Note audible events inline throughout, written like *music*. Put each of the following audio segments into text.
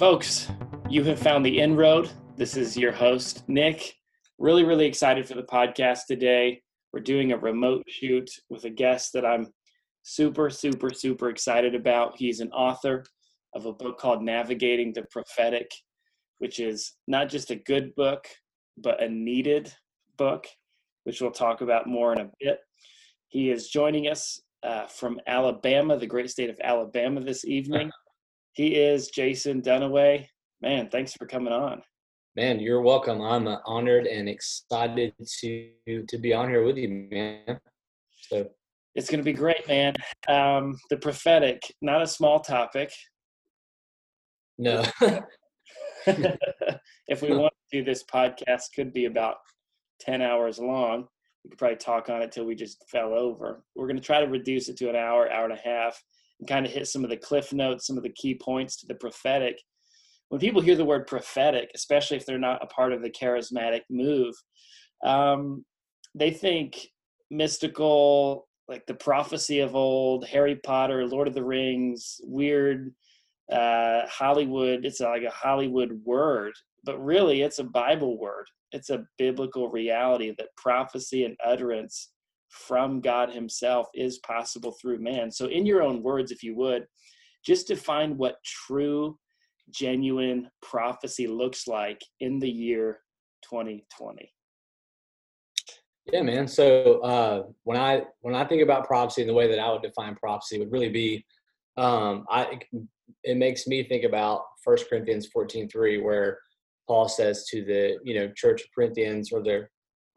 Folks, you have found the inroad. This is your host, Nick. Really, really excited for the podcast today. We're doing a remote shoot with a guest that I'm super, super, super excited about. He's an author of a book called Navigating the Prophetic, which is not just a good book, but a needed book, which we'll talk about more in a bit. He is joining us uh, from Alabama, the great state of Alabama, this evening. *laughs* He is Jason Dunaway. Man, thanks for coming on. Man, you're welcome. I'm uh, honored and excited to to be on here with you, man. So it's going to be great, man. Um, the prophetic, not a small topic. No. *laughs* *laughs* if we want to do this podcast, could be about ten hours long. We could probably talk on it till we just fell over. We're going to try to reduce it to an hour, hour and a half and kind of hit some of the cliff notes, some of the key points to the prophetic. When people hear the word prophetic, especially if they're not a part of the charismatic move, um, they think mystical, like the prophecy of old, Harry Potter, Lord of the Rings, weird uh, Hollywood. It's like a Hollywood word, but really it's a Bible word. It's a biblical reality that prophecy and utterance from God Himself is possible through man. So, in your own words, if you would, just define what true, genuine prophecy looks like in the year 2020. Yeah, man. So uh, when I when I think about prophecy, and the way that I would define prophecy would really be, um, I it makes me think about First Corinthians 14:3, where Paul says to the you know church of Corinthians or the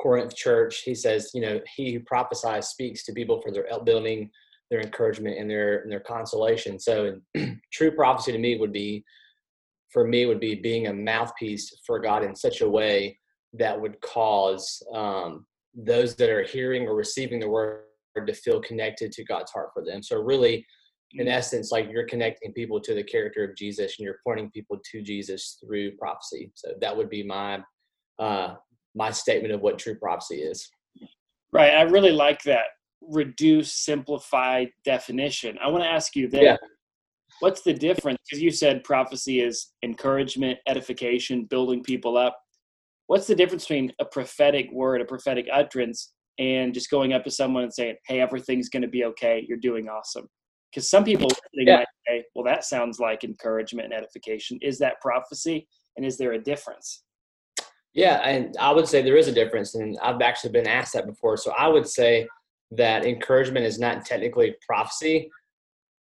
Corinth church, he says, you know, he who prophesies speaks to people for their building, their encouragement, and their and their consolation. So, *clears throat* true prophecy to me would be, for me, would be being a mouthpiece for God in such a way that would cause um, those that are hearing or receiving the word to feel connected to God's heart for them. So, really, in mm-hmm. essence, like you're connecting people to the character of Jesus and you're pointing people to Jesus through prophecy. So, that would be my uh, my statement of what true prophecy is. Right. I really like that reduced, simplified definition. I want to ask you then, yeah. what's the difference? Because you said prophecy is encouragement, edification, building people up. What's the difference between a prophetic word, a prophetic utterance, and just going up to someone and saying, "Hey, everything's going to be okay. You're doing awesome." Because some people yeah. might say, "Well, that sounds like encouragement and edification." Is that prophecy, and is there a difference? Yeah, and I would say there is a difference, and I've actually been asked that before. So I would say that encouragement is not technically prophecy,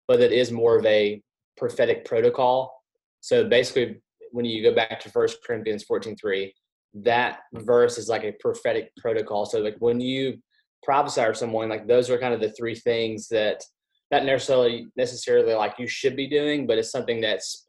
but it is more of a prophetic protocol. So basically, when you go back to First Corinthians 14 3, that verse is like a prophetic protocol. So, like when you prophesy or someone, like those are kind of the three things that not necessarily necessarily like you should be doing, but it's something that's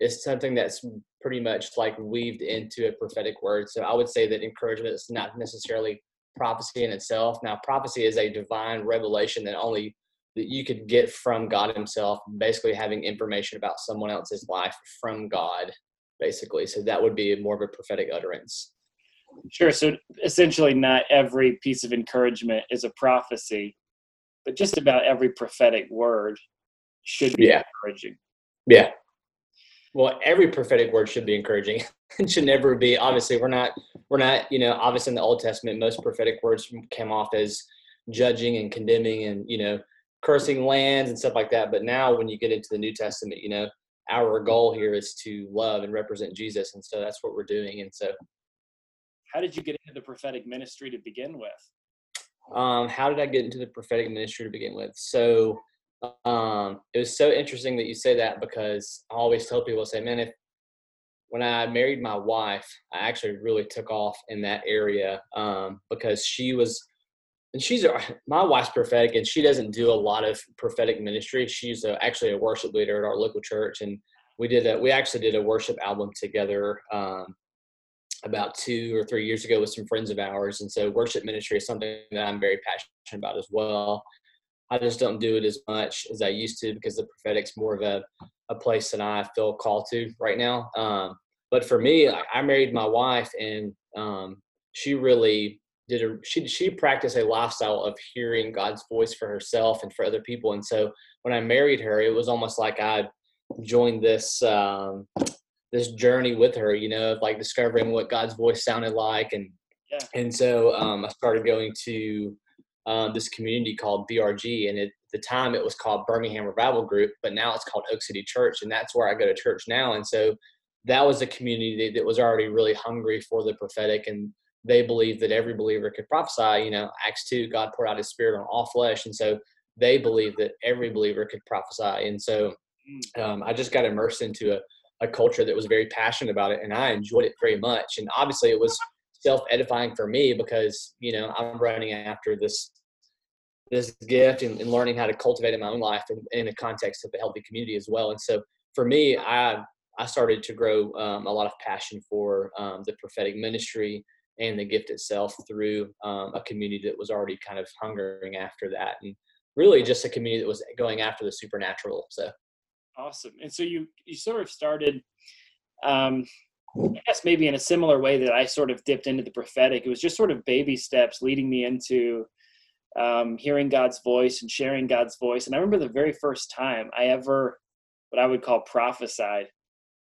it's something that's pretty much like weaved into a prophetic word. So I would say that encouragement is not necessarily prophecy in itself. Now, prophecy is a divine revelation that only that you could get from God Himself, basically having information about someone else's life from God, basically. So that would be more of a prophetic utterance. Sure. So essentially, not every piece of encouragement is a prophecy, but just about every prophetic word should be yeah. encouraging. Yeah, well every prophetic word should be encouraging. *laughs* It should never be obviously we're not we're not you know obviously in the old testament most prophetic words came off as judging and condemning and you know cursing lands and stuff like that. But now when you get into the new testament you know our goal here is to love and represent jesus and so that's what we're doing. And so how did you get into the prophetic ministry to begin with um, how did i get into the prophetic ministry to begin with so um, it was so interesting that you say that because I always tell people, say, man, if when I married my wife, I actually really took off in that area um, because she was, and she's *laughs* my wife's prophetic, and she doesn't do a lot of prophetic ministry. She's a, actually a worship leader at our local church, and we did a, we actually did a worship album together um, about two or three years ago with some friends of ours, and so worship ministry is something that I'm very passionate about as well. I just don't do it as much as I used to because the prophetic's more of a, a place that I feel called to right now. Um, but for me, I, I, married my wife and um, she really did a she she practiced a lifestyle of hearing God's voice for herself and for other people. And so when I married her, it was almost like I joined this um, this journey with her. You know, of like discovering what God's voice sounded like, and yeah. and so um, I started going to um, this community called BRG, and at the time it was called Birmingham Revival Group, but now it's called Oak City Church, and that's where I go to church now. And so that was a community that was already really hungry for the prophetic and they believed that every believer could prophesy. You know, Acts 2, God poured out his spirit on all flesh. And so they believed that every believer could prophesy. And so mm. um, I just got immersed into a, a culture that was very passionate about it. And I enjoyed it very much. And obviously, it was self edifying for me because, you know, I'm running after this this gift and, and, learning how to cultivate in my own life in, in the context of a healthy community as well. And so for me, I I started to grow um, a lot of passion for um, the prophetic ministry and the gift itself through um, a community that was already kind of hungering after that and really just a community that was going after the supernatural so awesome and so you you sort of started um i guess maybe in a similar way that i sort of dipped into the prophetic it was just sort of baby steps leading me into um, hearing god's voice and sharing god's voice and i remember the very first time i ever what i would call prophesied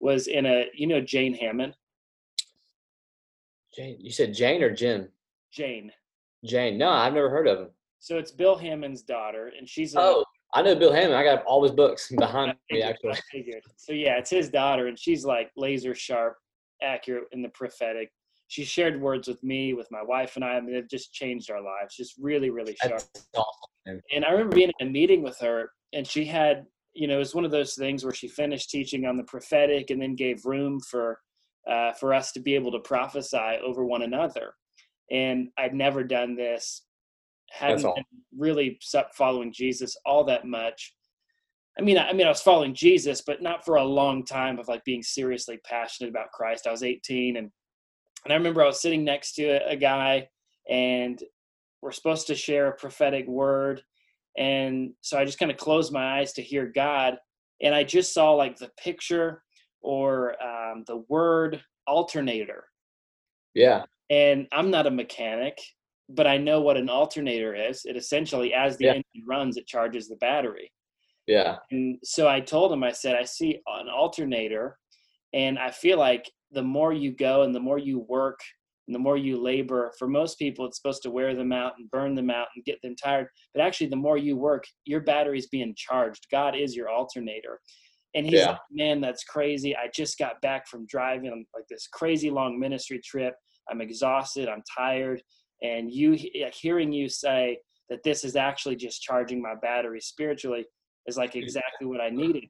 was in a you know jane Hamon. Jane, you said Jane or Jim? Jane. Jane. No, I've never heard of him. So it's Bill Hamon's daughter, and she's. A, oh, I know Bill Hamon. I got all his books *laughs* behind me, actually. So yeah, it's his daughter, and she's like laser sharp, accurate in the prophetic. She shared words with me, with my wife and I. I mean, it just changed our lives. Just really, really sharp. Awesome. And I remember being in a meeting with her, and she had, you know, it was one of those things where she finished teaching on the prophetic, and then gave room for uh, for us to be able to prophesy over one another. And I'd never done this, hadn't really following Jesus all that much. I mean, I mean, I was following Jesus, but not for a long time of like being seriously passionate about Christ. I was 18, and and I remember I was sitting next to a, a guy, and we're supposed to share a prophetic word, and so I just kind of closed my eyes to hear God, and I just saw like the picture or um, the word alternator. Yeah. And I'm not a mechanic, but I know what an alternator is. It essentially, as the yeah. engine runs, it charges the battery. Yeah. And so I told him, I said, I see an alternator, and I feel like the more you go and the more you work and the more you labor, for most people, it's supposed to wear them out and burn them out and get them tired. But actually, the more you work, your battery's being charged. God is your alternator. And he's yeah. like, man, that's crazy. I just got back from driving like this crazy long ministry trip. I'm exhausted. I'm tired. And you hearing you say that this is actually just charging my battery spiritually is like exactly what I needed.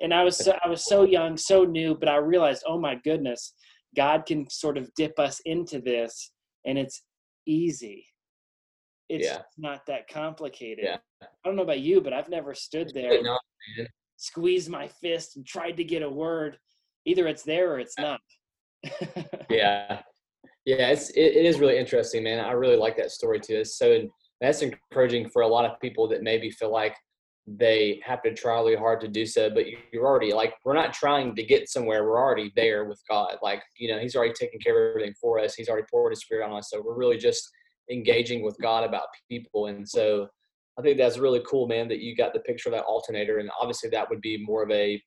And I was so, I was so young, so new, but I realized, oh my goodness, God can sort of dip us into this, and it's easy. It's yeah. not that complicated. Yeah. I don't know about you, but I've never stood there squeezed my fist and tried to get a word. Either it's there or it's not. *laughs* yeah, yeah, it's it, it is really interesting, man. I really like that story too. It's so that's encouraging for a lot of people that maybe feel like they have to try really hard to do so, but you're already like we're not trying to get somewhere. We're already there with God. Like you know, He's already taken care of everything for us. He's already poured His Spirit on us. So we're really just engaging with God about people. And so I think that's really cool, man, that you got the picture of that alternator. And obviously that would be more of a,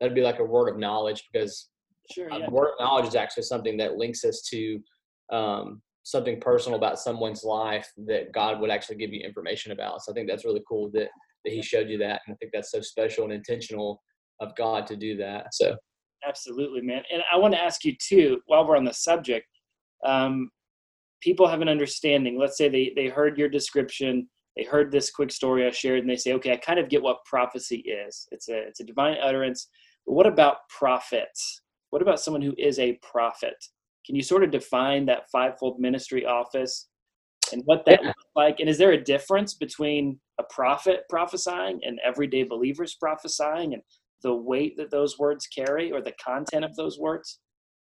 that'd be like a word of knowledge because sure, yeah. word of knowledge is actually something that links us to um, something personal about someone's life that God would actually give you information about. So I think that's really cool that, that he showed you that. And I think that's so special and intentional of God to do that. So absolutely, man. And I want to ask you too, while we're on the subject, um, people have an understanding. Let's say they, they heard your description they heard this quick story I shared and they say, okay, I kind of get what prophecy is. It's a it's a divine utterance. But what about prophets? What about someone who is a prophet? Can you sort of define that fivefold ministry office and what that yeah. looks like? And is there a difference between a prophet prophesying and everyday believers prophesying and the weight that those words carry or the content of those words?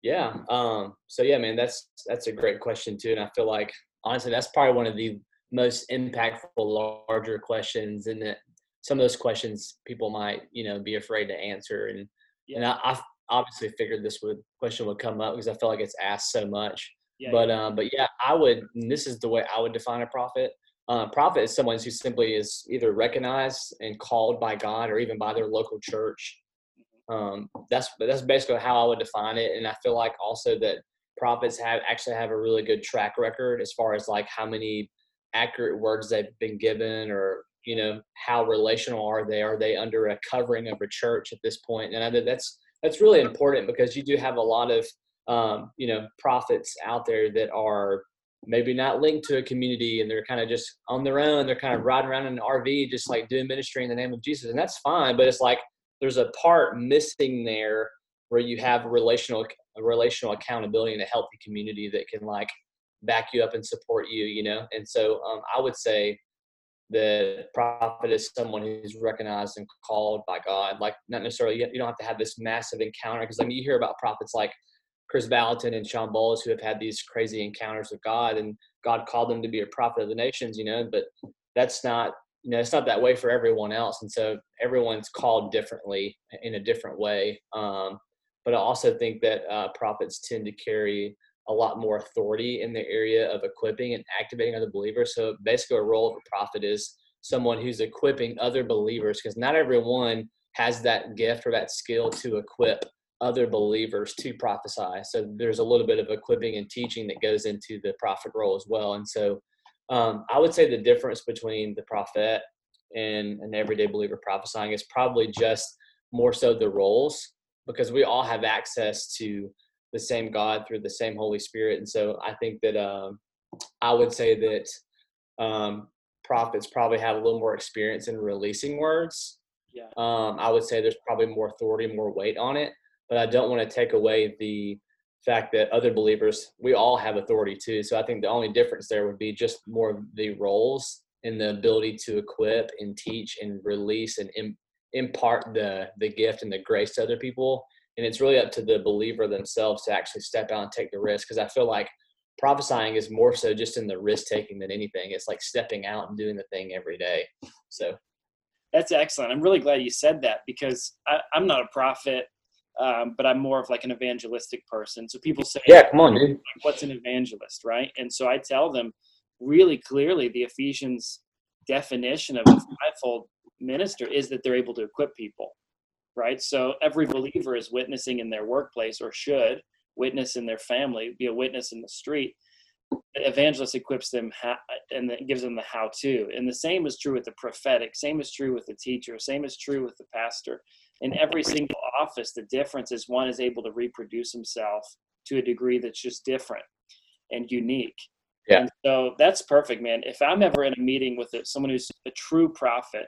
Yeah. Um, so yeah, man, that's that's a great question too. And I feel like honestly that's probably one of the most impactful larger questions and that some of those questions people might you know be afraid to answer and yeah. and I, I obviously figured this would question would come up because I feel like it's asked so much Yeah, but yeah. um, but yeah, I would. this is the way I would define a prophet. Uh, prophet is someone who simply is either recognized and called by God or even by their local church. Um, that's that's basically how I would define it, and I feel like also that prophets have actually have a really good track record as far as like how many accurate words they've been given or you know how relational are they are they under a covering of a church at this point and i think that's that's really important because you do have a lot of um, you know prophets out there that are maybe not linked to a community and they're kind of just on their own. They're kind of riding around in an rv just like doing ministry in the name of jesus and that's fine but it's like there's a part missing there where you have relational relational accountability in a healthy community that can like back you up and support you you know? And so um, i would say the prophet is someone who's recognized and called by god like not necessarily you don't have to have this massive encounter because i mean you hear about prophets like Kris Vallotton and Shawn Bolz who have had these crazy encounters with God and God called them to be a prophet of the nations, you know, but that's not, you know, it's not that way for everyone else. And so everyone's called differently in a different way. Um, but I also think that uh, prophets tend to carry a lot more authority in the area of equipping and activating other believers. So basically, a role of a prophet is someone who's equipping other believers because not everyone has that gift or that skill to equip other believers to prophesy. So there's a little bit of equipping and teaching that goes into the prophet role as well. And so um, I would say the difference between the prophet and an everyday believer prophesying is probably just more so the roles because we all have access to the same God through the same Holy Spirit. And so I think that um, I would say that um, prophets probably have a little more experience in releasing words. Yeah. Um, I would say there's probably more authority, more weight on it but I don't want to take away the fact that other believers, we all have authority too. So I think the only difference there would be just more of the roles and the ability to equip and teach and release and Im- impart the the gift and the grace to other people. And it's really up to the believer themselves to actually step out and take the risk. Because I feel like prophesying is more so just in the risk taking than anything. It's like stepping out and doing the thing every day. So that's excellent. I'm really glad you said that because I, I'm not a prophet um, but I'm more of like an evangelistic person. So people say, "Yeah, come on, dude. What's an evangelist, right?" And so I tell them really clearly the Ephesians definition of a fivefold minister is that they're able to equip people, right? So every believer is witnessing in their workplace or should witness in their family, be a witness in the street. The evangelist equips them ha- and gives them the how to. And the same is true with the prophetic, same is true with the teacher, same is true with the pastor in every single office, the difference is one is able to reproduce himself to a degree that's just different and unique. Yeah. And so that's perfect, man. If I'm ever in a meeting with someone who's a true prophet,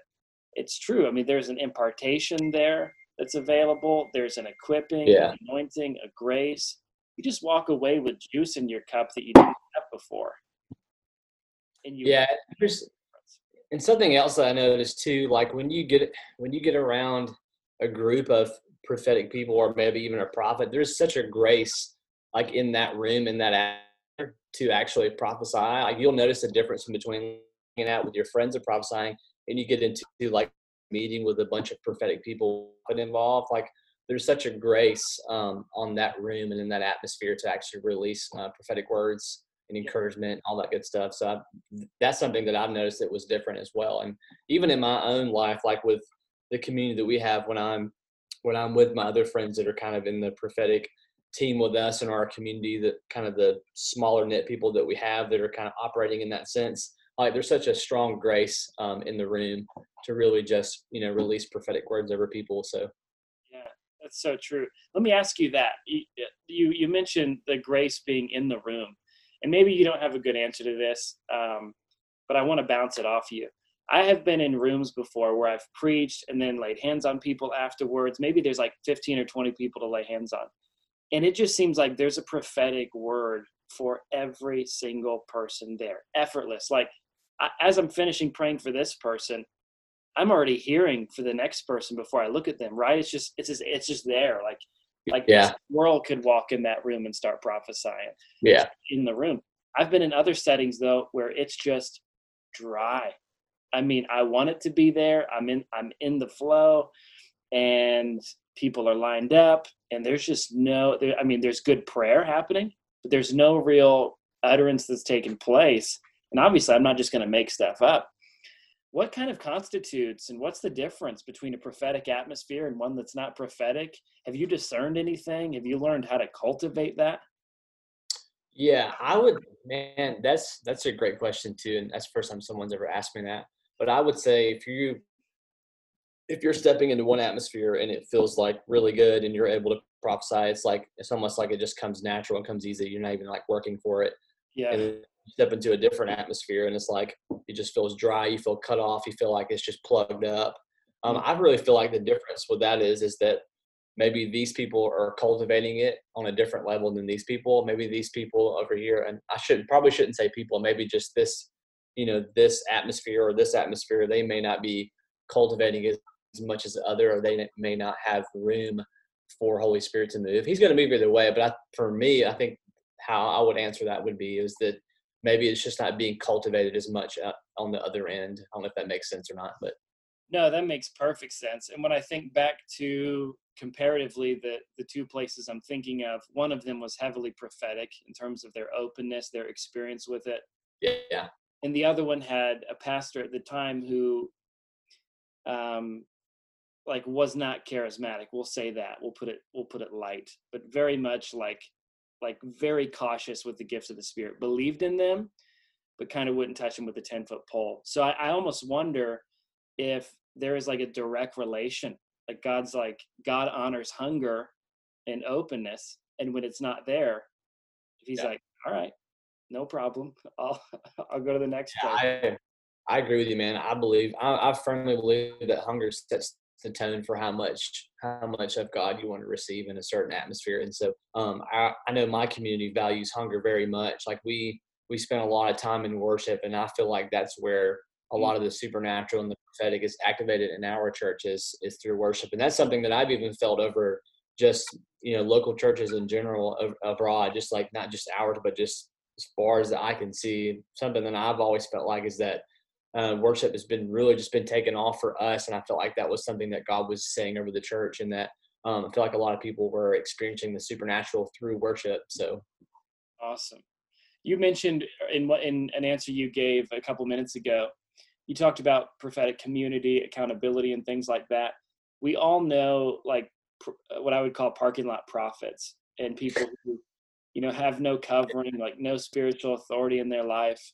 it's true. I mean, there's an impartation there that's available. There's an equipping, yeah. an anointing, a grace. You just walk away with juice in your cup that you didn't have before. And you yeah, there's and something else that I noticed too, like when you get when you get around a group of prophetic people or maybe even a prophet, there's such a grace like in that room, in that act to actually prophesy. Like you'll notice the difference in between hanging out with your friends and prophesying and you get into like meeting with a bunch of prophetic people involved. Like there's such a grace um, on that room and in that atmosphere to actually release uh, prophetic words and encouragement, all that good stuff. So I, that's something that I've noticed that was different as well. And even in my own life, like with the community that we have when I'm when I'm with my other friends that are kind of in the prophetic team with us in our community that kind of the smaller knit people that we have that are kind of operating in that sense like there's such a strong grace um, in the room to really just you know release prophetic words over people so yeah that's so true let me ask you that you you mentioned the grace being in the room and maybe you don't have a good answer to this um, but i want to bounce it off you I have been in rooms before where I've preached and then laid hands on people afterwards. Maybe there's like 15 or 20 people to lay hands on. And it just seems like there's a prophetic word for every single person there, effortless. Like as I'm finishing praying for this person, I'm already hearing for the next person before I look at them, right? It's just it's just it's just there. Like like yeah. this world could walk in that room and start prophesying. Yeah. In the room. I've been in other settings though where it's just dry. I mean, I want it to be there. I'm in I'm in the flow and people are lined up and there's just no there, I mean, there's good prayer happening, but there's no real utterance that's taking place. And obviously, I'm not just going to make stuff up. What kind of constitutes and what's the difference between a prophetic atmosphere and one that's not prophetic? Have you discerned anything? Have you learned how to cultivate that? Yeah, I would, man. That's that's a great question too, and that's the first time someone's ever asked me that. But I would say if you if you're stepping into one atmosphere and it feels like really good and you're able to prophesy, it's like it's almost like it just comes natural and comes easy. You're not even like working for it. Yeah. And step into a different atmosphere and it's like it just feels dry. You feel cut off. You feel like it's just plugged up. Um, Mm. I really feel like the difference with that is is that maybe these people are cultivating it on a different level than these people. Maybe these people over here, and I should probably shouldn't say people. Maybe just this, you know, this atmosphere or this atmosphere. They may not be cultivating as, as much as the other, or they may not have room for Holy Spirit to move. He's going to move either way. But I, for me, I think how I would answer that would be is that maybe it's just not being cultivated as much uh, on the other end. I don't know if that makes sense or not, but No, that makes perfect sense. And when I think back to comparatively the the two places I'm thinking of, one of them was heavily prophetic in terms of their openness, their experience with it, yeah, and the other one had a pastor at the time who, um, like was not charismatic. We'll say that. We'll put it we'll put it light, but very much like like very cautious with the gifts of the Spirit. Believed in them, but kind of wouldn't touch them with a ten foot pole. So I, I almost wonder if there is like a direct relation like god's like god honors hunger and openness and when it's not there if he's Yeah. like all right no problem *laughs* i'll i'll go to the next Yeah, I I agree with you, man. I believe I, I firmly believe that hunger sets the tone for how much how much of God you want to receive in a certain atmosphere. And so um, I, I know my community values hunger very much. Like we we spend a lot of time in worship, and I feel like that's where a lot of the supernatural and the prophetic is activated in our churches is through worship, and that's something that I've even felt over just you know local churches in general abroad, just like not just ours, but just as far as I can see. Something that I've always felt like is that uh, worship has been really just been taken off for us, and I felt like that was something that God was saying over the church, and that um, I feel like a lot of people were experiencing the supernatural through worship. So awesome you mentioned in what in an answer you gave a couple minutes ago you talked about prophetic community accountability and things like that we all know like pr- what i would call parking lot prophets and people *laughs* who you know have no covering like no spiritual authority in their life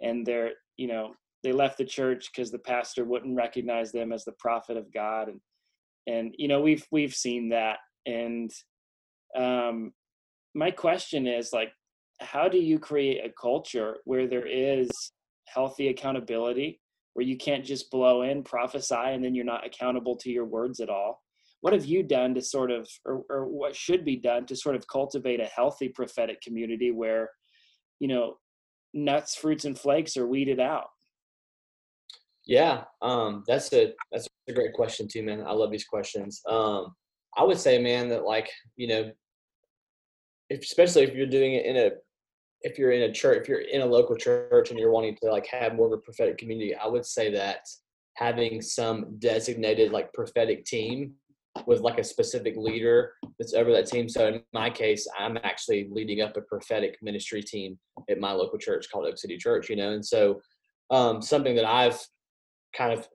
and they're you know they left the church because the pastor wouldn't recognize them as the prophet of god. And and you know we've we've seen that. And um my question is like how do you create a culture where there is healthy accountability where you can't just blow in prophesy and then you're not accountable to your words at all? What have you done to sort of or, or what should be done to sort of cultivate a healthy prophetic community where you know nuts fruits and flakes are weeded out Yeah, um, that's a that's a great question too, man. I love these questions. Um, I would say, man, that like you know, if, especially if you're doing it in a if you're in a church, if you're in a local church and you're wanting to like have more of a prophetic community, I would say that having some designated like prophetic team with like a specific leader that's over that team. So in my case, I'm actually leading up a prophetic ministry team at my local church called Oak City Church, you know, and so um, something that I've kind of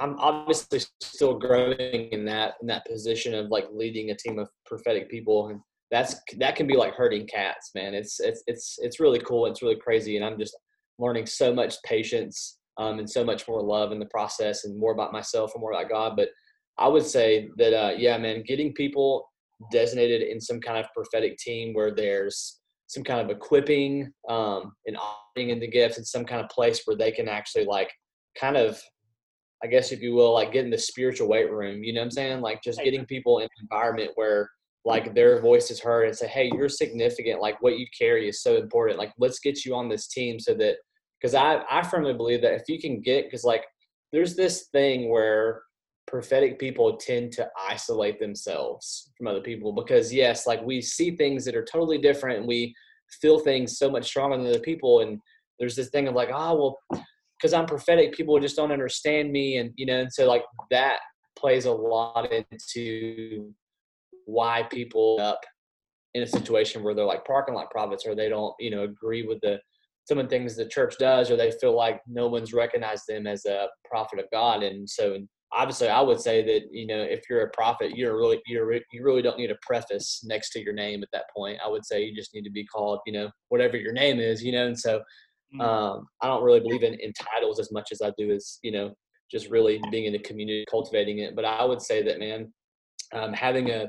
I'm obviously still growing in that in that position of like leading a team of prophetic people and that's that can be like herding cats man. It's it's it's it's really cool it's really crazy and I'm just learning so much patience um, and so much more love in the process and more about myself and more about God but I would say that uh, yeah man getting people designated in some kind of prophetic team where there's some kind of equipping um, and operating in the gifts and some kind of place where they can actually like kind of I guess if you will, like get in the spiritual weight room. You know what I'm saying? Like just getting people in an environment where like their voice is heard and say, Hey, you're significant. Like what you carry is so important. Like let's get you on this team so that because I, I firmly believe that if you can get because like there's this thing where prophetic people tend to isolate themselves from other people because yes, like we see things that are totally different and we feel things so much stronger than other people and there's this thing of like, oh well because I'm prophetic, people just don't understand me, and you know, and so like that plays a lot into why people up in a situation where they're like parking lot prophets or they don't, you know, agree with the some of the things the church does or they feel like no one's recognized them as a prophet of God. And so obviously I would say that, you know, if you're a prophet, you're really you're you really don't need a preface next to your name at that point. I would say you just need to be called, you know, whatever your name is, you know, and so. Um, I don't really believe in, in titles as much as I do as, you know, just really being in the community, cultivating it. But I would say that, man, um, having a,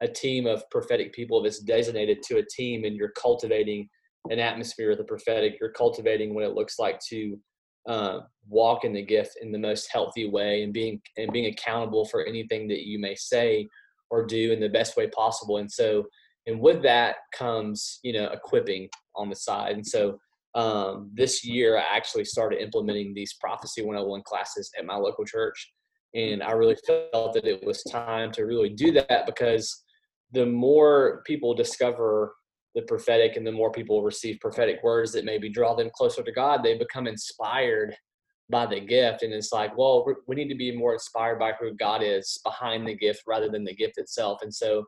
a team of prophetic people that's designated to a team and you're cultivating an atmosphere of the prophetic, you're cultivating what it looks like to uh, walk in the gift in the most healthy way and being and being accountable for anything that you may say or do in the best way possible. And so, and with that comes, you know, equipping on the side. And so, um, this year I actually started implementing these prophecy 101 classes at my local church. And I really felt that it was time to really do that because the more people discover the prophetic and the more people receive prophetic words that maybe draw them closer to God, they become inspired by the gift. And it's like, well, we need to be more inspired by who God is behind the gift rather than the gift itself. And so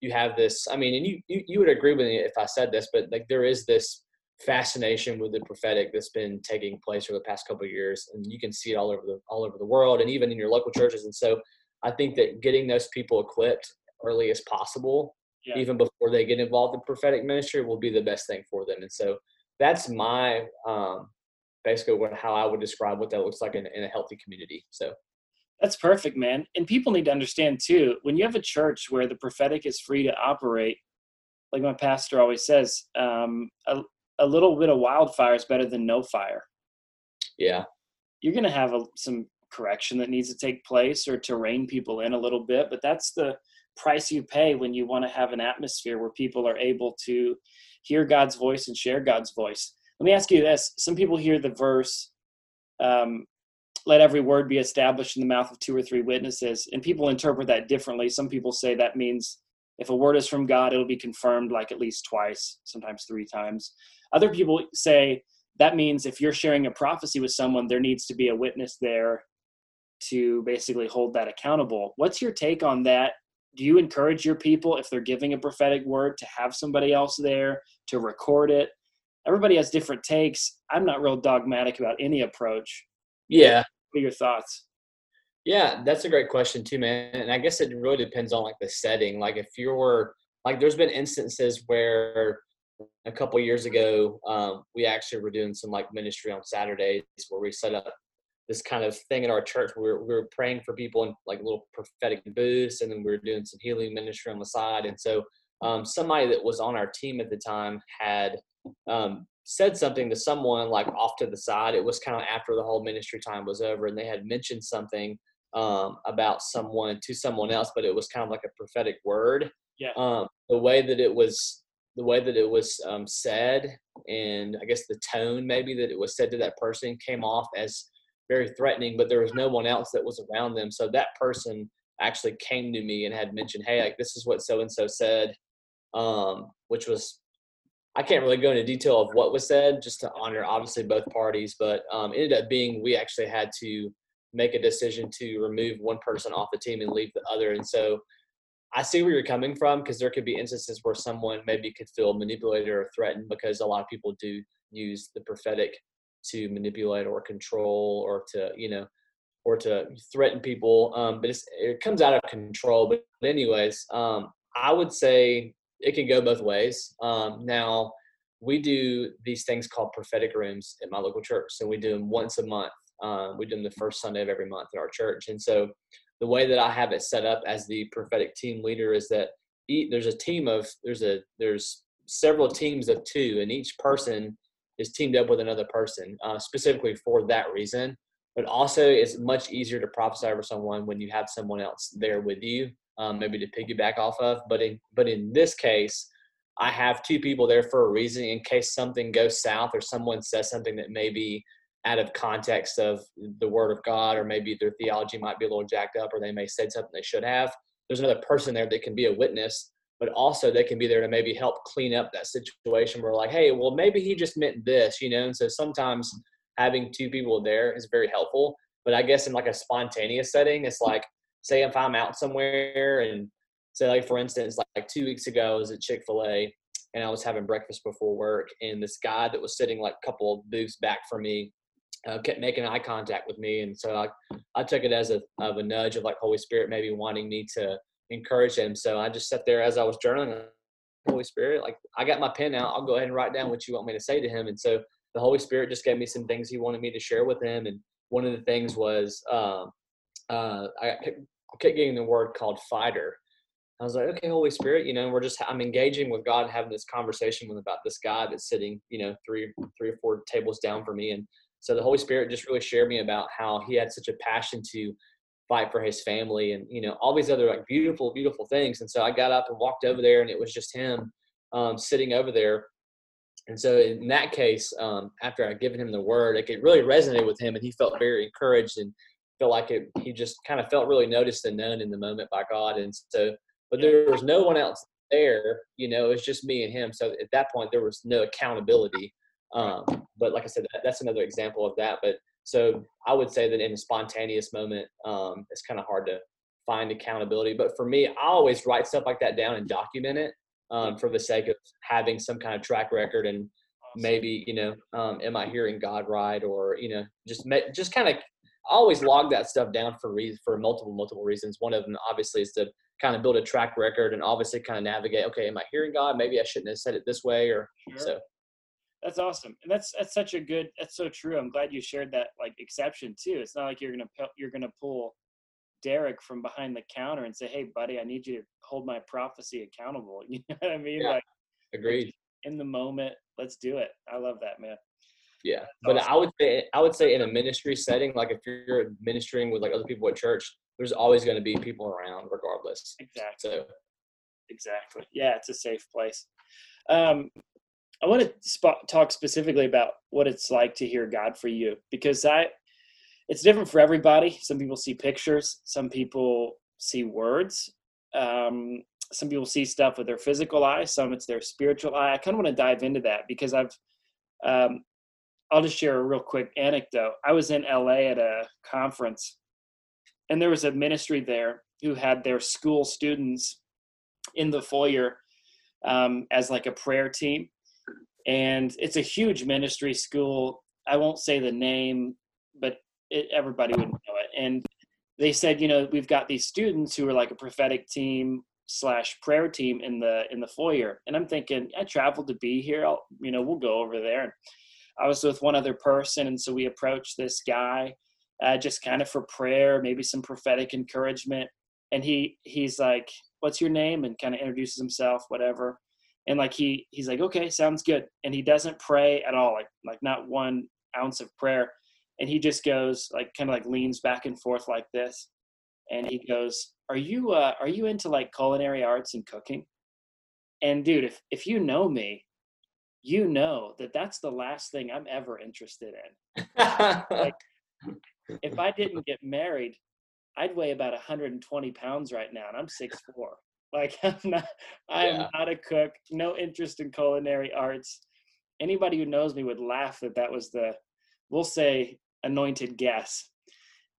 you have this, I mean, and you, you, you would agree with me if I said this, but like there is this fascination with the prophetic that's been taking place over the past couple of years and you can see it all over the all over the world and even in your local churches. And so i think that getting those people equipped early as possible yeah. even before they get involved in prophetic ministry will be the best thing for them. And so that's my um basically what how i would describe what that looks like in, in a healthy community. So. That's perfect man. And people need to understand too when you have a church where the prophetic is free to operate like my pastor always says um, a, a little bit of wildfire is better than no fire. Yeah. You're going to have a, some correction that needs to take place or to rein people in a little bit, but that's the price you pay when you want to have an atmosphere where people are able to hear God's voice and share God's voice. Let me ask you this. Some people hear the verse, um, let every word be established in the mouth of two or three witnesses, and people interpret that differently. Some people say that means if a word is from God, it'll be confirmed like at least twice, sometimes three times. Other people say that means if you're sharing a prophecy with someone, there needs to be a witness there to basically hold that accountable. What's your take on that? Do you encourage your people, if they're giving a prophetic word, to have somebody else there to record it? Everybody has different takes. I'm not real dogmatic about any approach. Yeah. What are your thoughts? Yeah, that's a great question too, man. And I guess it really depends on like the setting. Like if you're like, there's been instances where a couple years ago, um, we actually were doing some like ministry on Saturdays where we set up this kind of thing in our church. We were, we were praying for people in like little prophetic booths, and then we were doing some healing ministry on the side. And so, um, somebody that was on our team at the time had um, said something to someone like off to the side. It was kind of after the whole ministry time was over, and they had mentioned something um, about someone to someone else, but it was kind of like a prophetic word. Yeah. Um, the way that it was, the way that it was um, said, and I guess the tone maybe that it was said to that person came off as very threatening, but there was no one else that was around them. So that person actually came to me and had mentioned, "Hey, like this is what so and so said," um, which was I can't really go into detail of what was said, just to honor obviously both parties. But um, ended up being we actually had to make a decision to remove one person off the team and leave the other. And so I see where you're coming from because there could be instances where someone maybe could feel manipulated or threatened because a lot of people do use the prophetic to manipulate or control or to, you know, or to threaten people. Um, but it comes out of control. But anyways, um, I would say it can go both ways. Um, now, we do these things called prophetic rooms at my local church. So we do them once a month. Um, we do them the first Sunday of every month in our church. And so the way that I have it set up as the prophetic team leader is that there's a team of there's a there's several teams of two, and each person is teamed up with another person uh, specifically for that reason. But also, it's much easier to prophesy over someone when you have someone else there with you, um, maybe to piggyback off of. But in but in this case, I have two people there for a reason in case something goes south or someone says something that maybe out of context of the word of God, or maybe their theology might be a little jacked up, or they may say something they should have. There's another person there that can be a witness, but also they can be there to maybe help clean up that situation where, like, hey, well, maybe he just meant this, you know. And so sometimes having two people there is very helpful. But I guess in like a spontaneous setting, it's like, say if I'm out somewhere and say like for instance, like, two weeks ago, I was at Chick Fil A, and I was having breakfast before work, and this guy that was sitting like a couple of booths back from me uh, kept making eye contact with me, and so I, I took it as a of a nudge of like Holy Spirit maybe wanting me to encourage him. So I just sat there as I was journaling. Holy Spirit, like I got my pen out. I'll go ahead and write down what you want me to say to him. And so the Holy Spirit just gave me some things He wanted me to share with him. And one of the things was um, uh, I kept getting the word called fighter. I was like, okay, Holy Spirit, you know, we're just I'm engaging with God, having this conversation with about this guy that's sitting, you know, three three or four tables down from me, and so the Holy Spirit just really shared me about how he had such a passion to fight for his family and you know all these other like beautiful beautiful things. And so i got up and walked over there and it was just him um, sitting over there. And so in that case um, after I'd given him the word like it really resonated with him and he felt very encouraged and felt like it he just kind of felt really noticed and known in the moment by god. And so but there was no one else there you know it was just me and him. So at that point there was no accountability um, but like i said that, that's another example of that but so I would say that in a spontaneous moment, um, it's kind of hard to find accountability. But for me, I always write stuff like that down and document it um, for the sake of having some kind of track record and maybe you know, um, am I hearing God right or you know, just just kind of always log that stuff down for re- for multiple multiple reasons. One of them obviously is to kind of build a track record and obviously kind of navigate. Okay, am I hearing God? Maybe I shouldn't have said it this way or sure. so that's awesome and that's that's such a good that's so true i'm glad you shared that like exception too it's not like you're gonna you're gonna pull derek from behind the counter and say hey buddy i need you to hold my prophecy accountable *laughs* you know what i mean yeah, like agreed. in the moment let's do it i love that man. Yeah that's but awesome. i would say i would say in a ministry setting like if you're ministering with like other people at church there's always going to be people around regardless exactly. so. Exactly yeah it's a safe place. Um I want to talk specifically about what it's like to hear God for you because I, it's different for everybody. Some people see pictures, some people see words, um, some people see stuff with their physical eye, some it's their spiritual eye. I kind of want to dive into that because I've, um, I'll just share a real quick anecdote. I was in LA at a conference, and there was a ministry there who had their school students in the foyer um, as like a prayer team and it's a huge ministry school. I won't say the name, but it, everybody would know it. And they said, you know, we've got these students who are like a prophetic team slash prayer team in the in the foyer, and I'm thinking, I traveled to be here. I'll, you know, we'll go over there. And I was with one other person, and so we approached this guy, uh, just kind of for prayer, maybe some prophetic encouragement. And he he's like, "What's your name?" and kind of introduces himself, whatever and like he he's like okay sounds good. And he doesn't pray at all like like not one ounce of prayer. And he just goes like kind of like leans back and forth like this. And he goes are you uh are you into like culinary arts and cooking? And dude if if you know me you know that that's the last thing i'm ever interested in. Like if i didn't get married i'd weigh about 120 pounds right now and i'm 6'4 like *laughs* I'm not, I am yeah. not a cook. No interest in culinary arts. Anybody who knows me would laugh that that was the, we'll say, anointed guess.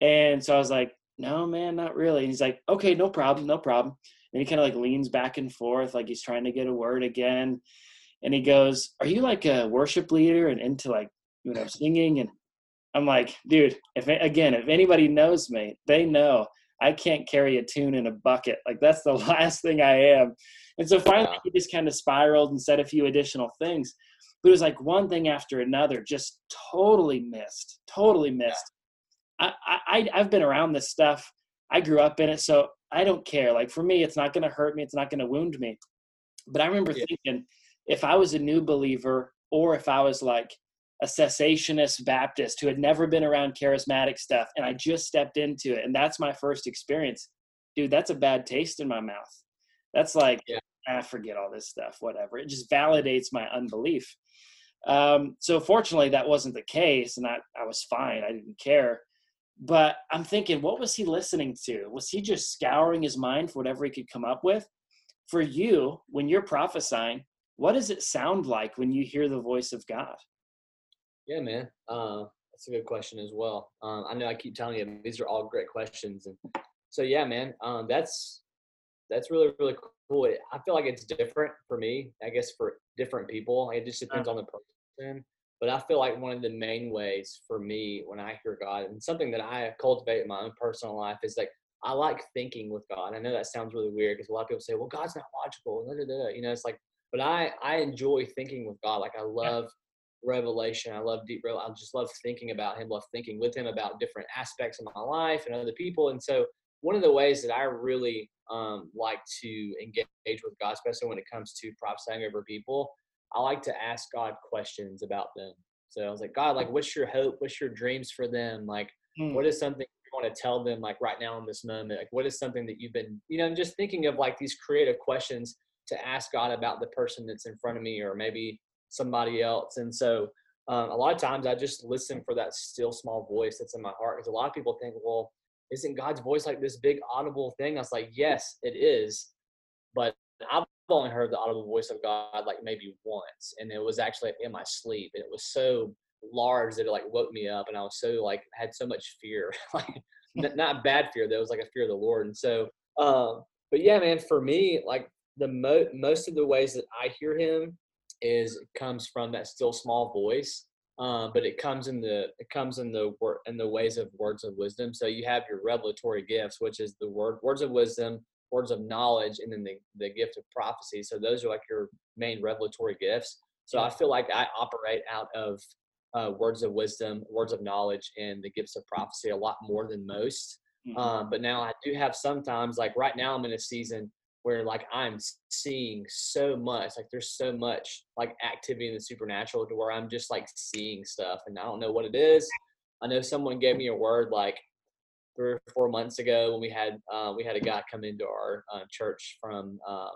And so I was like, no, man, not really. And he's like, okay, no problem, no problem. And he kind of like leans back and forth, like he's trying to get a word again. And he goes, "Are you like a worship leader and into like you know singing?" And I'm like, dude, if again, if anybody knows me, they know I can't carry a tune in a bucket. Like that's the *laughs* last thing I am. And so finally, he just kind of spiraled and said a few additional things. But it was like one thing after another, just totally missed, totally missed. I, I I've been around this stuff. I grew up in it, so I don't care. Like for me, it's not going to hurt me. It's not going to wound me. But I remember yeah. thinking, if I was a new believer, or if I was like a cessationist Baptist who had never been around charismatic stuff, and I just stepped into it, and that's my first experience. Dude, that's a bad taste in my mouth. That's like, yeah. ah, forget all this stuff, whatever. It just validates my unbelief. Um, so fortunately, that wasn't the case, and I, I was fine. I didn't care. But I'm thinking, what was he listening to? Was he just scouring his mind for whatever he could come up with? For you, when you're prophesying, what does it sound like when you hear the voice of God? Yeah, man. Uh, that's a good question as well. Um, I know I keep telling you these are all great questions, and so yeah, man. Um, that's that's really really cool. I feel like it's different for me. I guess for different people, it just depends on the person. But I feel like one of the main ways for me when I hear God, and something that I cultivate in my own personal life, is like I like thinking with God. I know that sounds really weird because a lot of people say, "Well, God's not logical." You know, it's like, but I I enjoy thinking with God. Like I love. Revelation. I love deep. I just love thinking about Him. Love thinking with Him about different aspects of my life and other people. And so one of the ways that I really um, like to engage with God, especially when it comes to prophesying over people, I like to ask God questions about them. So I was like, God, like, what's your hope? What's your dreams for them? Like, mm. what is something you want to tell them, like, right now in this moment? Like, what is something that you've been, you know, I'm just thinking of like these creative questions to ask God about the person that's in front of me or maybe somebody else. And so um, a lot of times I just listen for that still small voice that's in my heart because a lot of people think, well, isn't God's voice like this big audible thing? I was like, yes, it is. But I've only heard the audible voice of God like maybe once. And it was actually in my sleep. And it was so large that it like woke me up. And I was so like, had so much fear, *laughs* like *laughs* not bad fear, though. It was like a fear of the Lord. And so, um, but yeah, man, for me, like the mo- most of the ways that I hear him is comes from that still small voice um, but it comes in the it comes in the word in the ways of words of wisdom. So you have your revelatory gifts, which is the word words of wisdom, words of knowledge, and then the the gift of prophecy. So those are like your main revelatory gifts. So I feel like I operate out of uh, words of wisdom, words of knowledge, and the gifts of prophecy a lot more than most. Mm-hmm. Um, but now I do have sometimes, like right now, I'm in a season where like I'm seeing so much, like there's so much like activity in the supernatural to where I'm just like seeing stuff and I don't know what it is. I know someone gave me a word like three or four months ago when we had uh, we had a guy come into our uh, church from um,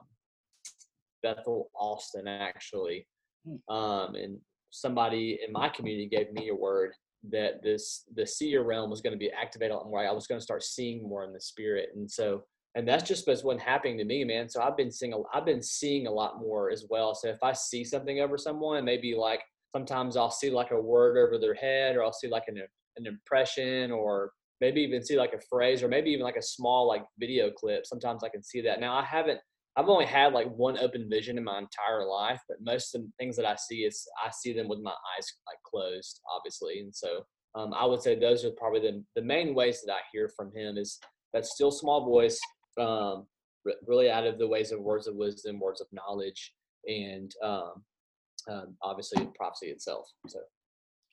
Bethel, Austin, actually, hmm. um, and somebody in my community gave me a word that this the seer realm was going to be activated a lot more. I was going to start seeing more in the spirit, and so and that's just what's happening to me, man. So I've been seeing, a, I've been seeing a lot more as well. So if I see something over someone, maybe like sometimes I'll see like a word over their head, or I'll see like an an impression, or maybe even see like a phrase, or maybe even like a small like video clip. Sometimes I can see that. Now I haven't, I've only had like one open vision in my entire life, but most of the things that I see is I see them with my eyes like closed, obviously, and so. Um, I would say those are probably the, the main ways that I hear from him is that still small voice um, really out of the ways of words of wisdom, words of knowledge, and um, um, obviously prophecy itself. So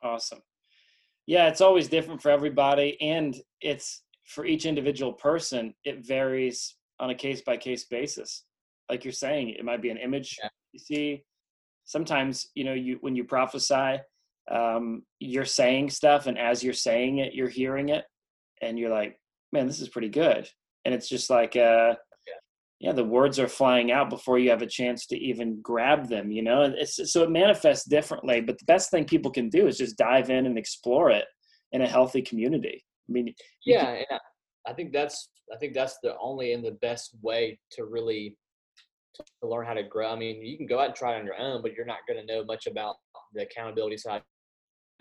awesome. Yeah, it's always different for everybody, and it's for each individual person. It varies on a case by case basis. Like you're saying, it might be an image yeah. you see. Sometimes, you know, you when you prophesy, um, you're saying stuff, and as you're saying it, you're hearing it, and you're like, "Man, this is pretty good." And it's just like uh yeah. the words are flying out before you have a chance to even grab them you know? It's so it manifests differently but the best thing people can do is just dive in and explore it in a healthy community. I mean yeah can, and I, I think that's i think that's the only and the best way to really to learn how to grow. I mean you can go out and try it on your own but you're not going to know much about the accountability side.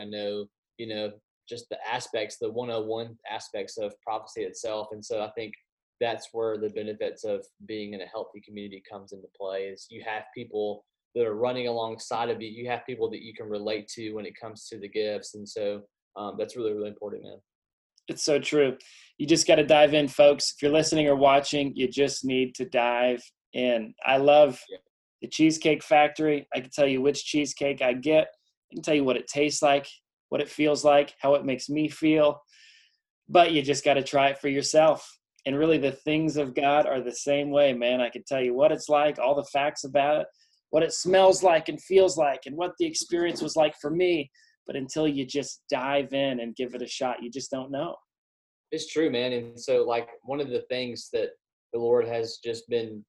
I know you know just the aspects the 101 aspects of prophecy itself and so i think that's where the benefits of being in a healthy community comes into play is you have people that are running alongside of you you have people that you can relate to when it comes to the gifts and so um, that's really really important man. It's so true. You just got to dive in folks. If you're listening or watching you just need to dive in. I love yeah. the cheesecake factory. I can tell you which cheesecake i get. I can tell you what it tastes like what it feels like how it makes me feel. But you just got to try it for yourself and really the things of God are the same way, man. I can tell you what it's like, all the facts about it, what it smells like and feels like, and what the experience was like for me. But until you just dive in and give it a shot, you just don't know. It's true, man. And so, like, one of the things that the Lord has just been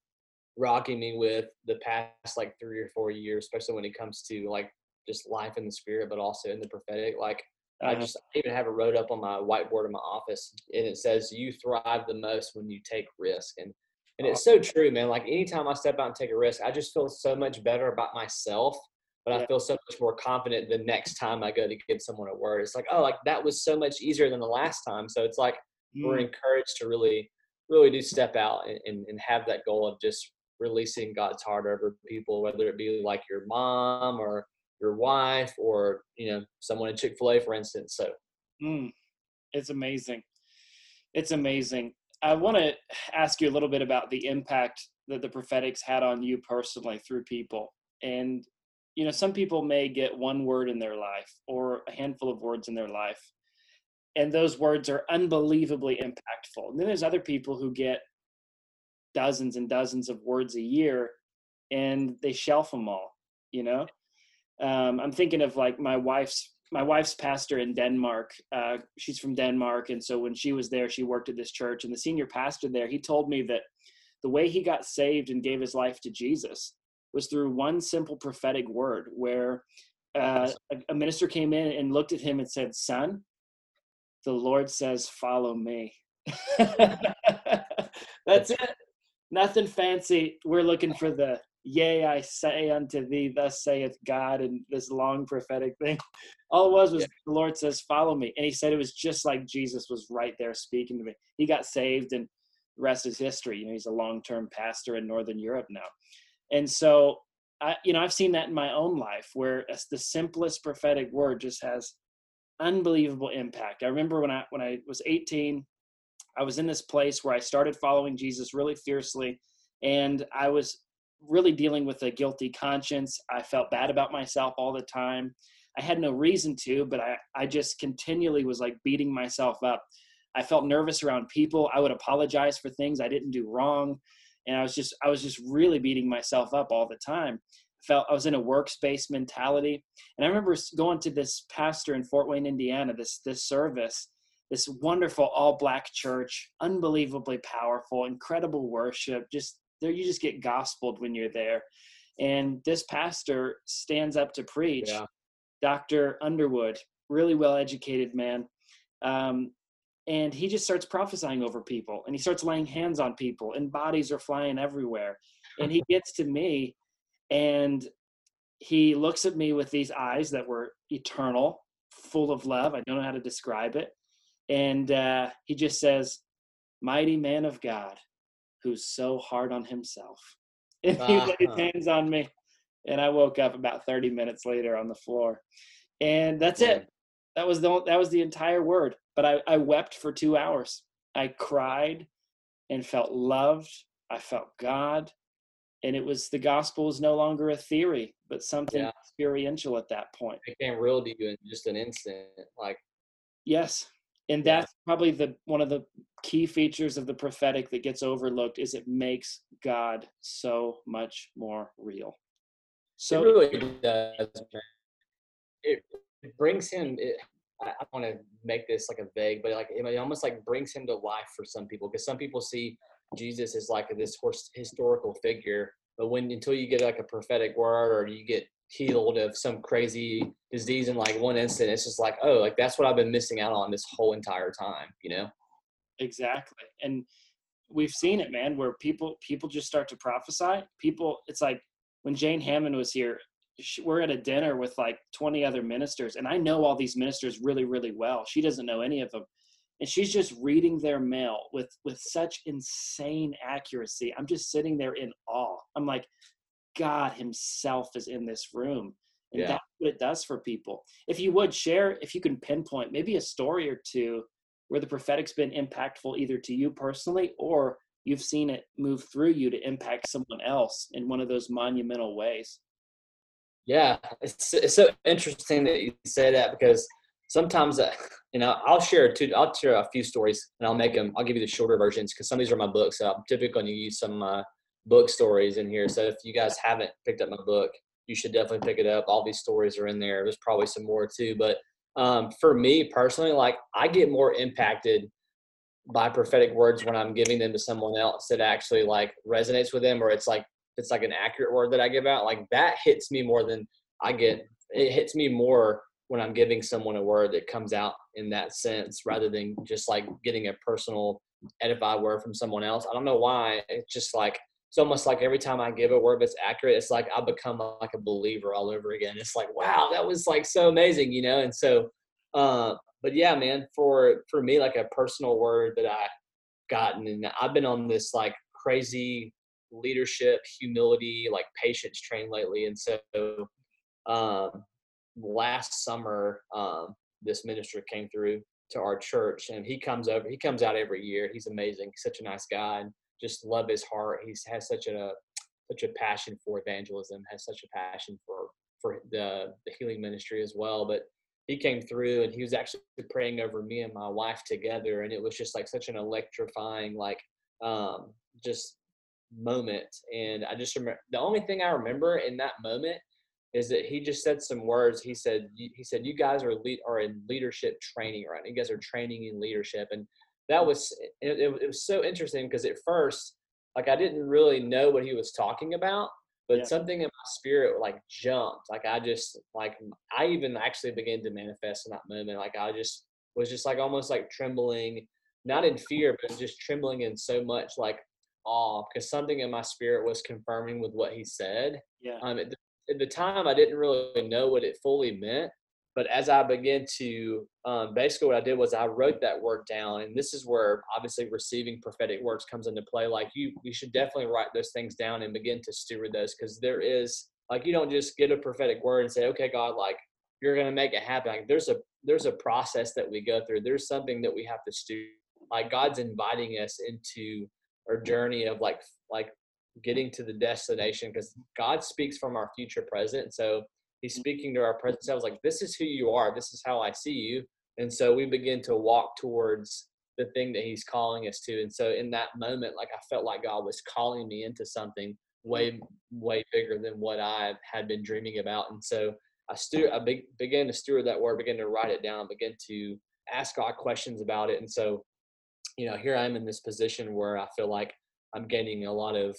rocking me with the past like three or four years, especially when it comes to like just life in the spirit, but also in the prophetic, like I just I even have it wrote up on my whiteboard in my office, and it says, "You thrive the most when you take risk." And and it's so true, man. Like anytime I step out and take a risk, I just feel so much better about myself. But yeah. I feel so much more confident the next time I go to give someone a word. It's like, oh, like that was so much easier than the last time. So it's like mm. we're encouraged to really, really do step out and, and, and have that goal of just releasing God's heart over people, whether it be like your mom or your wife or you know someone in Chick Fil A, for instance. So, mm, it's amazing. It's amazing. I want to ask you a little bit about the impact that the prophetics had on you personally through people. And you know, some people may get one word in their life or a handful of words in their life, and those words are unbelievably impactful. And then there's other people who get dozens and dozens of words a year and they shelf them all you know um, i'm thinking of like my wife's my wife's pastor in denmark uh, she's from denmark and so when she was there she worked at this church and the senior pastor there he told me that the way he got saved and gave his life to jesus was through one simple prophetic word where uh, a, a minister came in and looked at him and said son the lord says follow me. *laughs* That's it. Nothing fancy. We're looking for the yea, I say unto thee, thus saith God, and this long prophetic thing. *laughs* All it was was yeah. the Lord says, Follow me. And he said it was just like Jesus was right there speaking to me. He got saved, and the rest is history. You know, he's a long term pastor in Northern Europe now. And so, I, you know, I've seen that in my own life where the simplest prophetic word just has unbelievable impact. I remember when I when I was 18, I was in this place where I started following Jesus really fiercely, and I was really dealing with a guilty conscience. I felt bad about myself all the time. I had no reason to, but I, I just continually was like beating myself up. I felt nervous around people. I would apologize for things I didn't do wrong. And I was just I was just really beating myself up all the time. I felt I was in a workspace mentality. And I remember going to this pastor in Fort Wayne, Indiana, this this service, this wonderful all black church, unbelievably powerful, incredible worship. Just there, you just get gospeled when you're there. And this pastor stands up to preach. Yeah. Dr. Underwood, really well educated man. Um, and he just starts prophesying over people and he starts laying hands on people and bodies are flying everywhere. And he gets to me and he looks at me with these eyes that were eternal, full of love. I don't know how to describe it and uh, he just says, "Mighty man of God, who's so hard on himself." *laughs* And he uh-huh. laid hands on me, and I woke up about 30 minutes later on the floor, and that's yeah. it. That was the that was the entire word. But I, I wept for two hours. I cried and felt loved. I felt God, and it was the gospel is no longer a theory, but something yeah. experiential at that point. It came real to you in just an instant, like yes and that's probably the one of the key features of the prophetic that gets overlooked is it makes god so much more real. So it really does it, it brings him it, i want to make this like a vague but like it almost like brings him to life for some people because some people see jesus as like this historical figure but when until you get like a prophetic word or you get healed of some crazy disease in like one instant. It's just like, oh, like that's what I've been missing out on this whole entire time, you know? Exactly. And we've seen it, man, where people people just start to prophesy. People, it's like when Jane Hamon was here, we're at a dinner with like 20 other ministers, and I know all these ministers really, really well. She doesn't know any of them. And she's just reading their mail with with such insane accuracy. I'm just sitting there in awe. I'm like, God Himself is in this room. And yeah. that's what it does for people. If you would share, if you can pinpoint maybe a story or two where the prophetic's been impactful either to you personally or you've seen it move through you to impact someone else in one of those monumental ways. Yeah, it's, it's so interesting that you say that because sometimes, uh, you know, I'll share two, I'll share a few stories and I'll make them, I'll give you the shorter versions because some of these are my books. So I'm typically going to use some uh, book stories in here. So if you guys haven't picked up my book, you should definitely pick it up. All these stories are in there. There's probably some more too. But um, for me personally, like I get more impacted by prophetic words when I'm giving them to someone else that actually like resonates with them, or it's like it's like an accurate word that I give out. Like that hits me more than I get. It hits me more when I'm giving someone a word that comes out in that sense, rather than just like getting a personal edified word from someone else. I don't know why. It's just like it's almost like every time I give a word that's accurate, it's like I become like a believer all over again. It's like, wow, that was like so amazing, you know? And so, uh, but yeah, man, for, for me, like a personal word that I gotten, and I've been on this like crazy leadership, humility, like patience train lately. And so um, last summer, um, this minister came through to our church and he comes over, he comes out every year. He's amazing. Such a nice guy and just love his heart. He has such a, such a passion for evangelism, has such a passion for, for the, the healing ministry as well. But he came through and he was actually praying over me and my wife together. And it was just like such an electrifying, like, um, just moment. And I just remember the only thing I remember in that moment is that he just said some words. He said, he said, you guys are lead, are in leadership training right. You guys are training in leadership. And that was, it, it was so interesting because at first, like I didn't really know what he was talking about, but yeah. something in my spirit like jumped. Like I just, like I even actually began to manifest in that moment. Like I just was just like almost like trembling, not in fear, but just trembling in so much like awe because something in my spirit was confirming with what he said. Yeah. Um, at the, at the time, I didn't really know what it fully meant. But as I began to, um, basically what I did was I wrote that word down, and this is where obviously receiving prophetic words comes into play. Like you, you should definitely write those things down and begin to steward those because there is like you don't just get a prophetic word and say, okay, God, like you're gonna make it happen. Like there's a there's a process that we go through. There's something that we have to steward. Like God's inviting us into our journey of like like getting to the destination because God speaks from our future present. So he's speaking to our presence. I was like this is who you are, this is how I see you. And so we begin to walk towards the thing that he's calling us to. And so in that moment, like I felt like God was calling me into something way, way bigger than what I had been dreaming about. And so I, stu- I be- began to steward that word, began to write it down, began to ask God questions about it. And so you know, here I am in this position where I feel like I'm gaining a lot of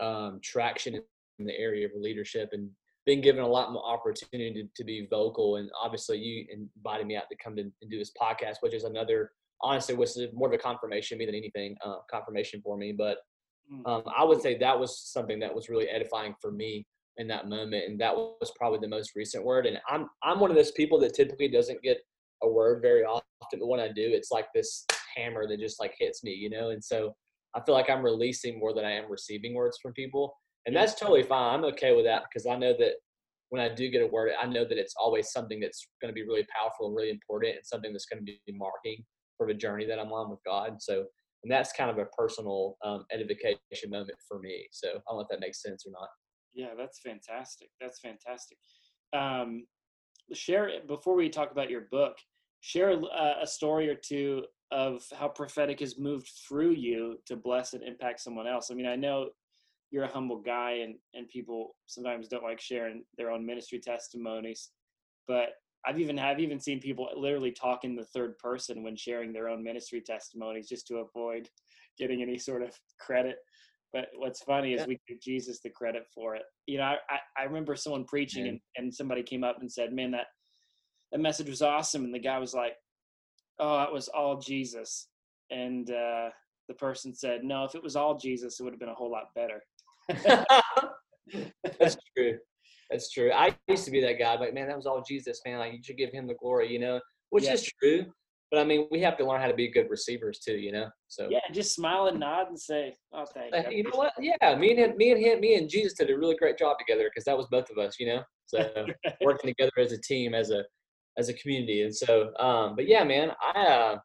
um, traction in the area of leadership and being given a lot more opportunity to, to be vocal. And obviously, you invited me out to come to and do this podcast, which is another, honestly, was more of a confirmation me than anything, uh, confirmation for me. But mm. um, I would say that was something that was really edifying for me in that moment, and that was probably the most recent word. And I'm I'm one of those people that typically doesn't get a word very often, but when I do, it's like this hammer that just like hits me, you know? And so I feel like I'm releasing more than I am receiving words from people. And that's totally fine. I'm okay with that because I know that when I do get a word, I know that it's always something that's going to be really powerful and really important and something that's going to be marking for the journey that I'm on with God. So, and that's kind of a personal um, edification moment for me. So I don't know if that makes sense or not. Yeah, that's fantastic. That's fantastic. Um, share before we talk about your book. Share a, a story or two of how prophetic has moved through you to bless and impact someone else. I mean, I know you're a humble guy and, and people sometimes don't like sharing their own ministry testimonies, but I've even have even seen people literally talk in the third person when sharing their own ministry testimonies just to avoid getting any sort of credit. But what's funny is we give Jesus the credit for it. You know, I, I remember someone preaching and, and somebody came up and said, Man, that that message was awesome. And the guy was like, oh, it was all Jesus. And uh, the person said, no, if it was all Jesus, it would have been a whole lot better. That's true. That's true. I used to be that guy, but man, that was all Jesus, man. Like you should give him the glory, you know, which yeah. is true. But I mean, we have to learn how to be good receivers too, you know. So yeah, just smile and nod and say, "Oh, thank you." You know what? Yeah, me and him, me and him, me and Jesus did a really great job together because that was both of us, you know. So *laughs* working together as a team, as a as a community. And so, um, but yeah, man, I uh,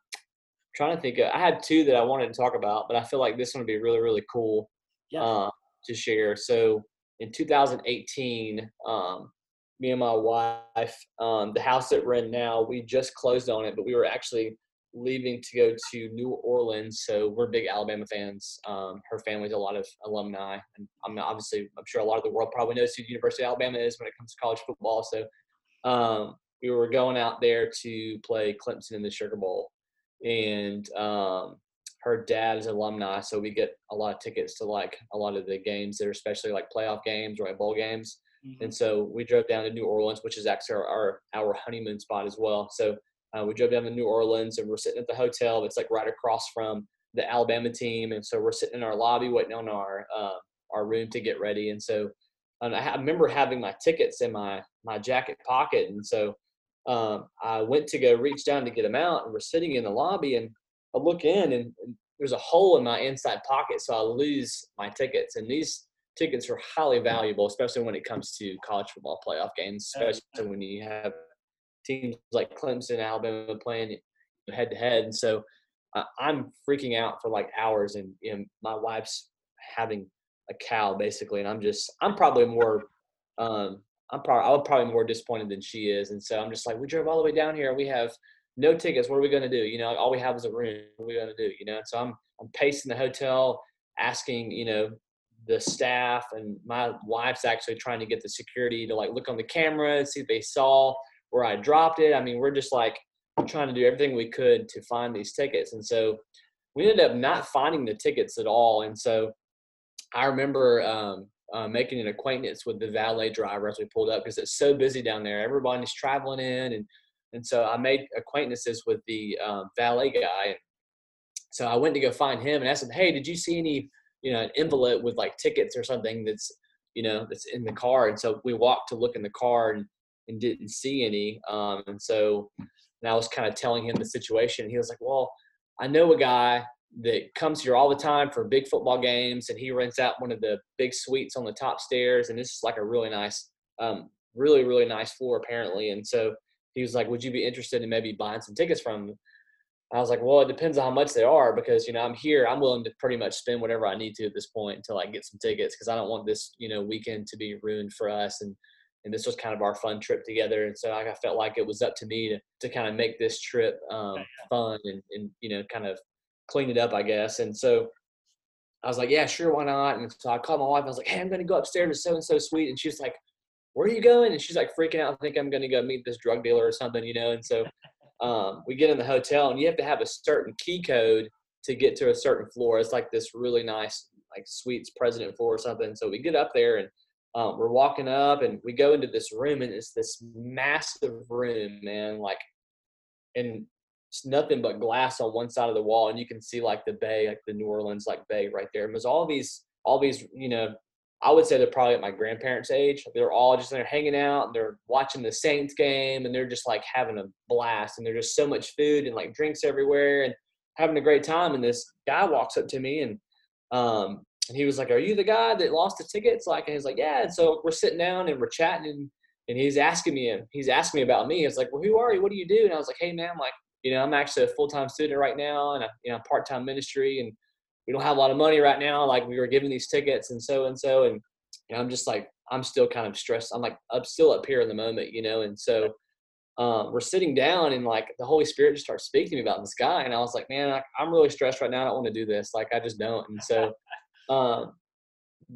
trying to think. Of, I had two that I wanted to talk about, but I feel like this one would be really, really cool yeah. uh, to share. So in 2018, um, me and my wife, um, the house that we're in now, we just closed on it, but we were actually leaving to go to New Orleans. So we're big Alabama fans. Um, her family's a lot of alumni, and I'm obviously I'm sure a lot of the world probably knows who the University of Alabama is when it comes to college football. So um, we were going out there to play Clemson in the Sugar Bowl, and um, her dad is alumni, so we get a lot of tickets to like a lot of the games there, especially like playoff games or like bowl games. Mm-hmm. And so we drove down to New Orleans, which is actually our our, our honeymoon spot as well. So uh, we drove down to New Orleans, and we're sitting at the hotel. It's like right across from the Alabama team, and so we're sitting in our lobby waiting on our uh, our room to get ready. And so um, I, I remember having my tickets in my my jacket pocket, and so um, I went to go reach down to get them out, and we're sitting in the lobby, and I look in, and, and there's a hole in my inside pocket, so I lose my tickets. And these tickets are highly valuable, especially when it comes to college football playoff games, especially when you have teams like Clemson, Alabama playing head to head. And so uh, I'm freaking out for like hours, and you know, my wife's having a cow basically, and I'm just I'm probably more um, I'm probably I'm probably more disappointed than she is, and so I'm just like we drove all the way down here, we have no tickets. What are we going to do? You know, all we have is a room. What are we going to do? You know, and so I'm I'm pacing the hotel, asking you know the staff, and my wife's actually trying to get the security to like look on the camera see if they saw where I dropped it. I mean, we're just like trying to do everything we could to find these tickets, and so we ended up not finding the tickets at all. And so I remember um, uh, making an acquaintance with the valet driver as we pulled up because it's so busy down there. Everybody's traveling in, and and so I made acquaintances with the um, valet guy. So I went to go find him and asked him, "Hey, did you see any, you know, an envelope with like tickets or something that's, you know, that's in the car?" And so we walked to look in the car and, and didn't see any. Um, and so and I was kind of telling him the situation. He was like, "Well, I know a guy that comes here all the time for big football games, and he rents out one of the big suites on the top stairs, and is like a really nice, um, really really nice floor apparently." And so he was like, "Would you be interested in maybe buying some tickets from him?" I was like, "Well, it depends on how much they are because you know I'm here. I'm willing to pretty much spend whatever I need to at this point until I get some tickets because I don't want this you know weekend to be ruined for us and." And this was kind of our fun trip together, and so I felt like it was up to me to, to kind of make this trip um, fun and, and you know kind of clean it up, I guess. And so I was like, yeah, sure, why not? And so I called my wife. I was like, hey, I'm going to go upstairs to so and so suite. And she was like, where are you going? And she's like freaking out. I think I'm going to go meet this drug dealer or something, you know. And so um, we get in the hotel, and you have to have a certain key code to get to a certain floor. It's like this really nice, like suites president floor or something. So we get up there, and um, we're walking up, and we go into this room, and it's this massive room, man. Like, and it's nothing but glass on one side of the wall, and you can see like the bay, like the New Orleans like bay right there. And there's all these, all these, you know, I would say they're probably at my grandparents' age. They're all just there hanging out they're watching the Saints game and they're just like having a blast and there's just so much food and like drinks everywhere and having a great time. And this guy walks up to me and um and he was like, Are you the guy that lost the tickets? Like and he's like, Yeah. And so we're sitting down and we're chatting and, and he's asking me he's asking me about me. It's like, Well, who are you? What do you do? And I was like, Hey man, like, you know, I'm actually a full time student right now and a you know part time ministry and we don't have a lot of money right now. Like we were giving these tickets and so and so, and you know, I'm just like I'm still kind of stressed. I'm like I'm still up here in the moment, you know, and so um, we're sitting down and like the Holy Spirit just starts speaking to me about this guy, and I was like, man, I, I'm really stressed right now. I don't want to do this. Like I just don't. And so *laughs* um,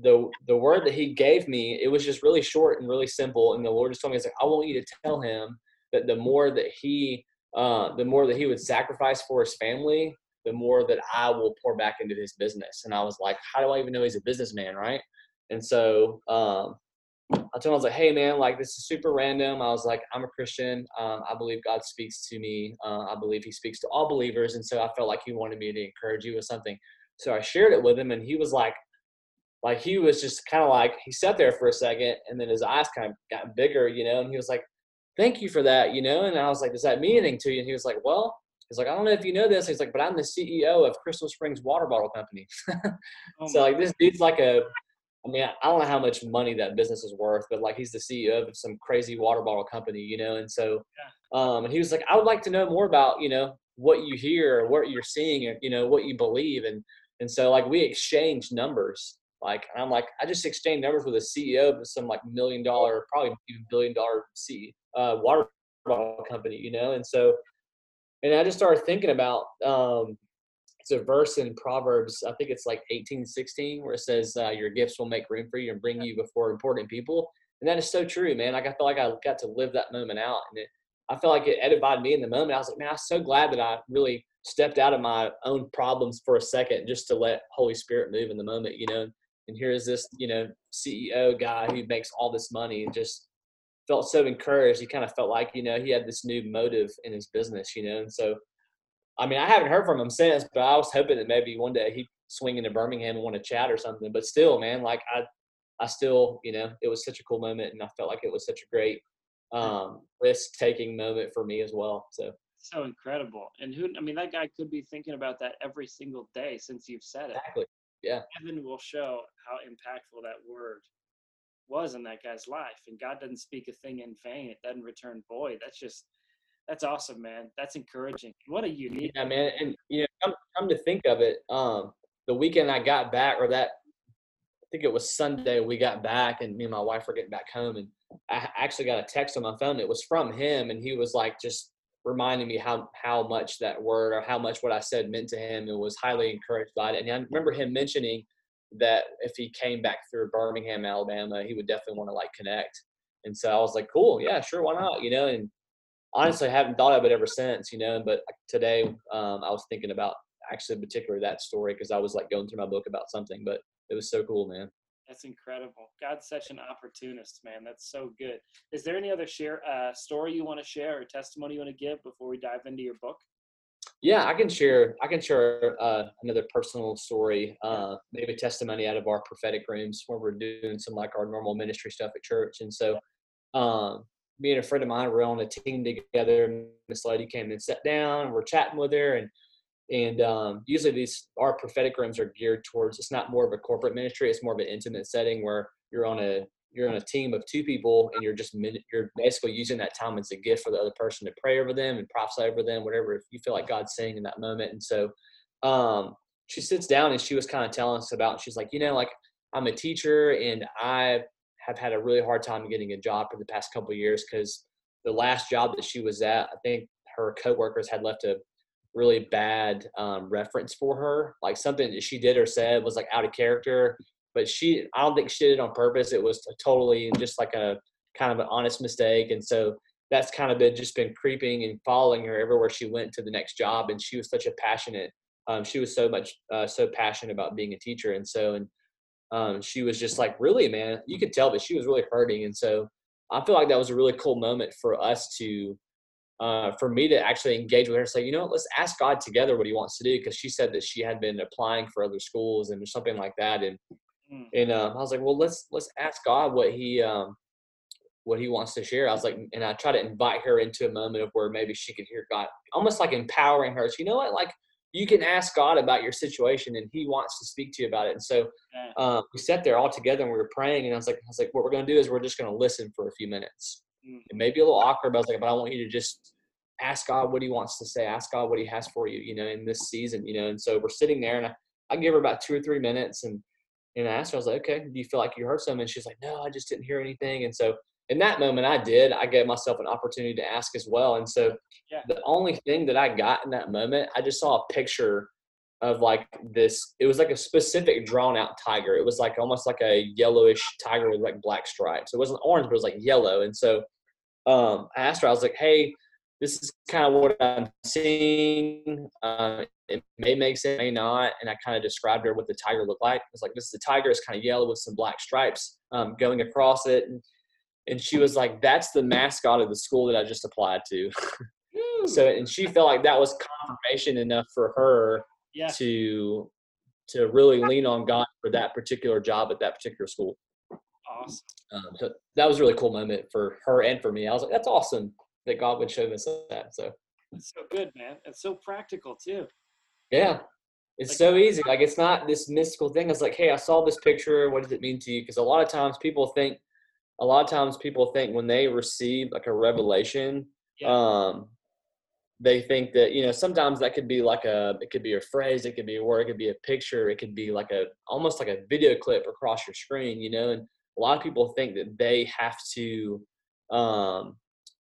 the the word that He gave me, it was just really short and really simple. And the Lord just told me, He's like, I want you to tell him that the more that he uh, the more that he would sacrifice for his family, the more that I will pour back into his business. And I was like, how do I even know he's a businessman, right? And so um, I told him, I was like, hey, man, like this is super random. I was like, I'm a Christian. Um, I believe God speaks to me. Uh, I believe he speaks to all believers. And so I felt like he wanted me to encourage you with something. So I shared it with him, and he was like, like he was just kind of like he sat there for a second, and then his eyes kind of got bigger, you know, and he was like, "Thank you for that," you know. And I was like, "Does that mean anything to you?" And he was like, "Well, He's like, I don't know if you know this. He's like, but I'm the CEO of Crystal Springs Water Bottle Company. *laughs* oh so like this dude's like a, I mean, I don't know how much money that business is worth, but like he's the CEO of some crazy water bottle company, you know. And so, yeah. um, and he was like, I would like to know more about, you know, what you hear, or what you're seeing, and you know, what you believe, and and so like we exchanged numbers. Like I'm like, I just exchanged numbers with a CEO of some like million dollar, probably even billion dollar C uh, water bottle company, you know. And so and I just started thinking about um, it's a verse in Proverbs, I think it's like 18, 16, where it says, uh, Your gifts will make room for you and bring you before important people. And that is so true, man. Like I feel like I got to live that moment out. And it, I felt like it edified me in the moment. I was like, man, I'm so glad that I really stepped out of my own problems for a second just to let Holy Spirit move in the moment, you know. And here is this, you know, CEO guy who makes all this money and just felt so encouraged. He kind of felt like, you know, he had this new motive in his business, you know. And so, I mean, I haven't heard from him since, but I was hoping that maybe one day he'd swing into Birmingham and want to chat or something. But still, man, like I, I still, you know, it was such a cool moment, and I felt like it was such a great um, risk taking moment for me as well. So so incredible. And who, I mean, that guy could be thinking about that every single day since you've said it. Exactly. Yeah. Heaven will show how impactful that word was in that guy's life. And God doesn't speak a thing in vain, it doesn't return void. That's just, that's awesome, man. That's encouraging. What a unique. Yeah, man. And, you know, come, come to think of it, um, the weekend I got back, or that, I think it was Sunday, we got back, and me and my wife were getting back home. And I actually got a text on my phone. It was from him, and he was like, just reminding me how how much that word or how much what I said meant to him and was highly encouraged by it. And I remember him mentioning that if he came back through Birmingham, Alabama, he would definitely want to like connect. And so I was like, cool, yeah, sure, why not? You know, and honestly, I haven't thought of it ever since, you know. But today, um, I was thinking about actually particularly that story because I was like going through my book about something, but it was so cool, man. That's incredible. God's such an opportunist, man. That's so good. Is there any other share uh, story you want to share or testimony you want to give before we dive into your book? Yeah, I can share. I can share uh, another personal story, uh, maybe testimony out of our prophetic rooms where we're doing some like our normal ministry stuff at church. And so, um, me and a friend of mine were on a team together. Miss Lady came and sat down. And we're chatting with her, and and um, usually these our prophetic rooms are geared towards. It's not more of a corporate ministry. It's more of an intimate setting where you're on a you're on a team of two people, and you're just you're basically using that time as a gift for the other person to pray over them and prophesy over them, whatever you feel like God's saying in that moment. And so, um, she sits down and she was kind of telling us about. She's like, you know, like I'm a teacher and I have had a really hard time getting a job for the past couple years because the last job that she was at, I think her coworkers had left a really bad um, reference for her. Like something that she did or said was like out of character. But she, I don't think she did it on purpose. It was totally just like a kind of an honest mistake. And so that's kind of been just been creeping and following her everywhere she went to the next job. And she was such a passionate, um, she was so much, uh, so passionate about being a teacher. And so, and um, she was just like, really, man, you could tell that she was really hurting. And so I feel like that was a really cool moment for us to uh, for me to actually engage with her, and say, you know, let's ask God together what He wants to do, because she said that she had been applying for other schools and something like that, and mm. and um, I was like, well, let's let's ask God what He um, what He wants to share. I was like, and I try to invite her into a moment of where maybe she could hear God, almost like empowering her. So you know what, like you can ask God about your situation, and He wants to speak to you about it. And so um, we sat there all together and we were praying, and I was like, I was like, what we're going to do is we're just going to listen for a few minutes. Mm. It may be a little awkward, but I was like, but I want you to just ask God what He wants to say, ask God what He has for you, you know, in this season, you know. And so we're sitting there, and I, I give her about two or three minutes, and and I asked her, I was like, okay, do you feel like you heard something? And she's like, no, I just didn't hear anything. And so in that moment, I did. I gave myself an opportunity to ask as well. And so yeah. the only thing that I got in that moment, I just saw a picture of like this. It was like a specific drawn out tiger. It was like almost like a yellowish tiger with like black stripes. It wasn't orange, but it was like yellow. And so um, I asked her, I was like, hey, this is kind of what I'm seeing. Uh, it may make sense, may not. And I kind of described her what the tiger looked like. It's like, this is the tiger. It's kind of yellow with some black stripes um, going across it. And, and she was like, that's the mascot of the school that I just applied to. *laughs* so, and she felt like that was confirmation enough for her yeah. to to really lean on God for that particular job at that particular school. Awesome. Um, so that was a really cool moment for her and for me. I was like, that's awesome that God would show us that. So it's so good, man. It's so practical too. Yeah. It's like, so easy. Like it's not this mystical thing. It's like, hey, I saw this picture. What does it mean to you? Because a lot of times people think, a lot of times people think when they receive like a revelation, yeah. um, they think that you know sometimes that could be like a it could be a phrase, it could be a word, it could be a picture, it could be like a almost like a video clip across your screen, you know. And a lot of people think that they have to um,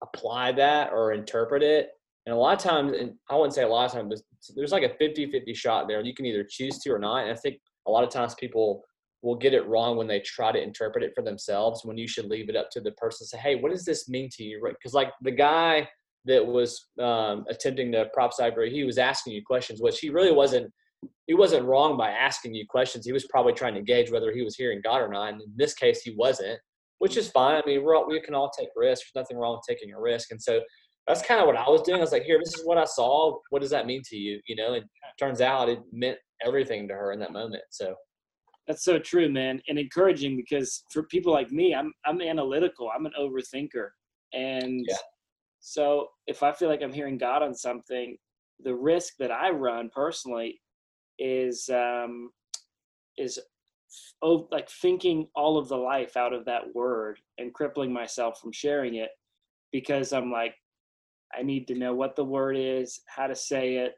apply that or interpret it. And a lot of times, and I wouldn't say a lot of times, but there's like a 50 50 shot there. You can either choose to or not. And I think a lot of times people will get it wrong when they try to interpret it for themselves when you should leave it up to the person say, hey, what does this mean to you? Because, like, the guy that was um, attempting to prophesy for he was asking you questions, which he really wasn't. He wasn't wrong by asking you questions. He was probably trying to gauge whether he was hearing God or not. And in this case, he wasn't which is fine. I mean, we're all, we can all take risks. There's nothing wrong with taking a risk. And so that's kind of what I was doing. I was like, here, this is what I saw. What does that mean to you? You know, and turns out it meant everything to her in that moment. So that's so true, man, and encouraging because for people like me, I'm I'm analytical. I'm an overthinker, and yeah. So if I feel like I'm hearing God on something, the risk that I run personally is um, is oh, like thinking all of the life out of that word and crippling myself from sharing it because I'm like, I need to know what the word is, how to say it.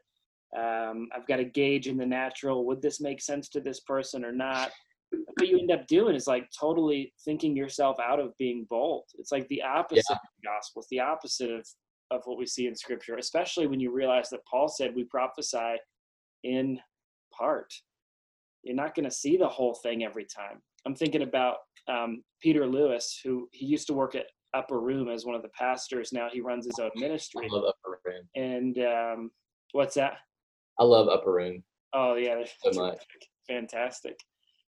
Um, I've got to gauge in the natural. Would this make sense to this person or not? What you end up doing is like totally thinking yourself out of being bold. It's like the opposite yeah. of the gospel. It's the opposite of, of what we see in scripture, especially when you realize that Paul said we prophesy in part. You're not going to see the whole thing every time. I'm thinking about um, Peter Lewis, who he used to work at Upper Room as one of the pastors. Now he runs his own ministry. I love Upper Room. And um, what's that? I love Upper Room. Oh yeah, so much. Fantastic.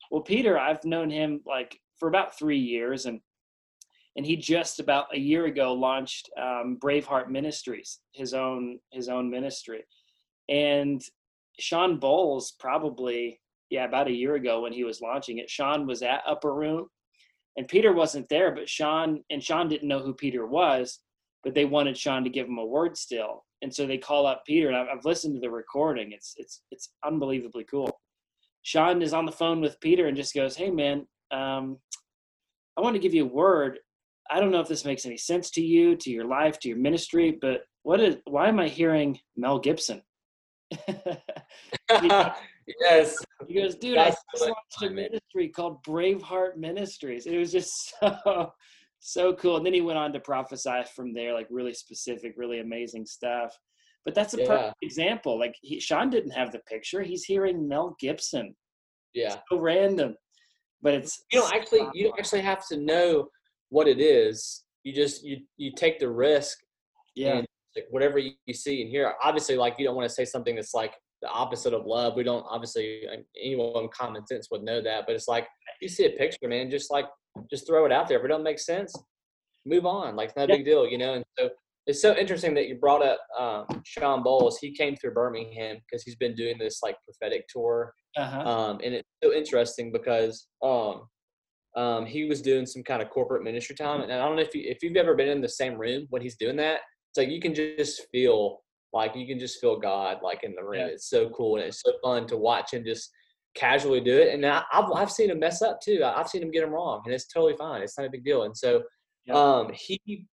Well, Peter, I've known him like for about three years, and and he just about a year ago launched um, Braveheart Ministries, his own his own ministry, and Shawn Bolz probably yeah about a year ago when he was launching it. Shawn was at Upper Room, and Peter wasn't there, but Shawn and Shawn didn't know who Peter was, but they wanted Shawn to give him a word still, and so they call up Peter, and I've, I've listened to the recording. It's it's it's unbelievably cool. Shawn is on the phone with Peter and just goes, "Hey man, um, I want to give you a word. I don't know if this makes any sense to you, to your life, to your ministry, but what is? Why am I hearing Mel Gibson?" *laughs* *laughs* yes. He goes, dude, That's I just launched a ministry called Braveheart Ministries. It was just *laughs* so so cool. And then he went on to prophesy from there, like really specific, really amazing stuff. But that's a yeah. perfect example. Like he, Shawn didn't have the picture; he's hearing Mel Gibson. Yeah, so random. But it's you don't actually you don't actually have to know what it is. You just you you take the risk. Yeah. like whatever you, you see and hear. Obviously, like you don't want to say something that's like the opposite of love. We don't obviously anyone common sense would know that, but it's like you see a picture, man, just like just throw it out there. If it don't make sense, move on. Like it's not a big deal, you know. And so it's so interesting that you brought up um, Shawn Bolz. He came through Birmingham because he's been doing this like prophetic tour, uh-huh. um, and it's so interesting because um, um, he was doing some kind of corporate ministry time. And I don't know if you if you've ever been in the same room when he's doing that. It's like you can just feel like you can just feel God like in the room. Yeah. It's so cool and it's so fun to watch him just casually do it. And I, have I've seen him mess up too. I've seen him get him wrong, and it's totally fine. It's not a big deal. And so yeah. um, he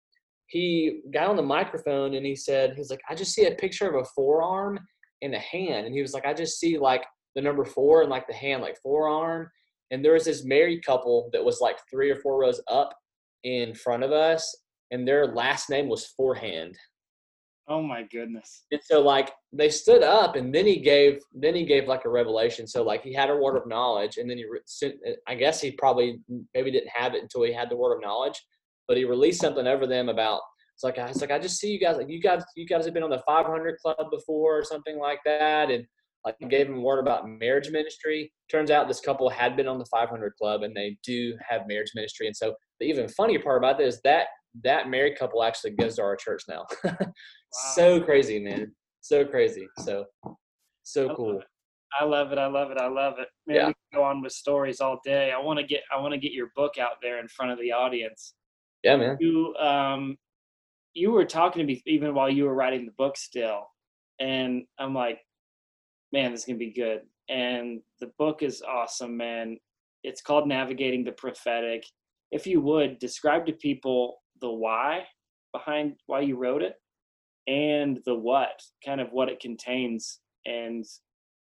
he got on the microphone and he said he's like I just see a picture of a forearm and a hand, and he was like I just see like the number four and like the hand like forearm. And there was this married couple that was like three or four rows up in front of us, and their last name was Forehand. Oh my goodness. And so like they stood up and then he gave then he gave like a revelation. So like he had a word of knowledge and then he I guess he probably maybe didn't have it until he had the word of knowledge, but he released something over them about it's like I was like I just see you guys like you guys you guys have been on the 500 club before or something like that and like gave him a word about marriage ministry. Turns out this couple had been on the 500 club and they do have marriage ministry. And so the even funnier part about this that that married couple actually goes to our church now. *laughs* So crazy, man. So crazy. So so cool. I love it. I love it. I love it. Man, yeah. we can go on with stories all day. I want to get I want to get your book out there in front of the audience. Yeah, man. You um you were talking to me even while you were writing the book still. And I'm like, man, this is gonna be good. And the book is awesome, man. It's called Navigating the Prophetic. If you would describe to people the why behind why you wrote it and the what, kind of what it contains and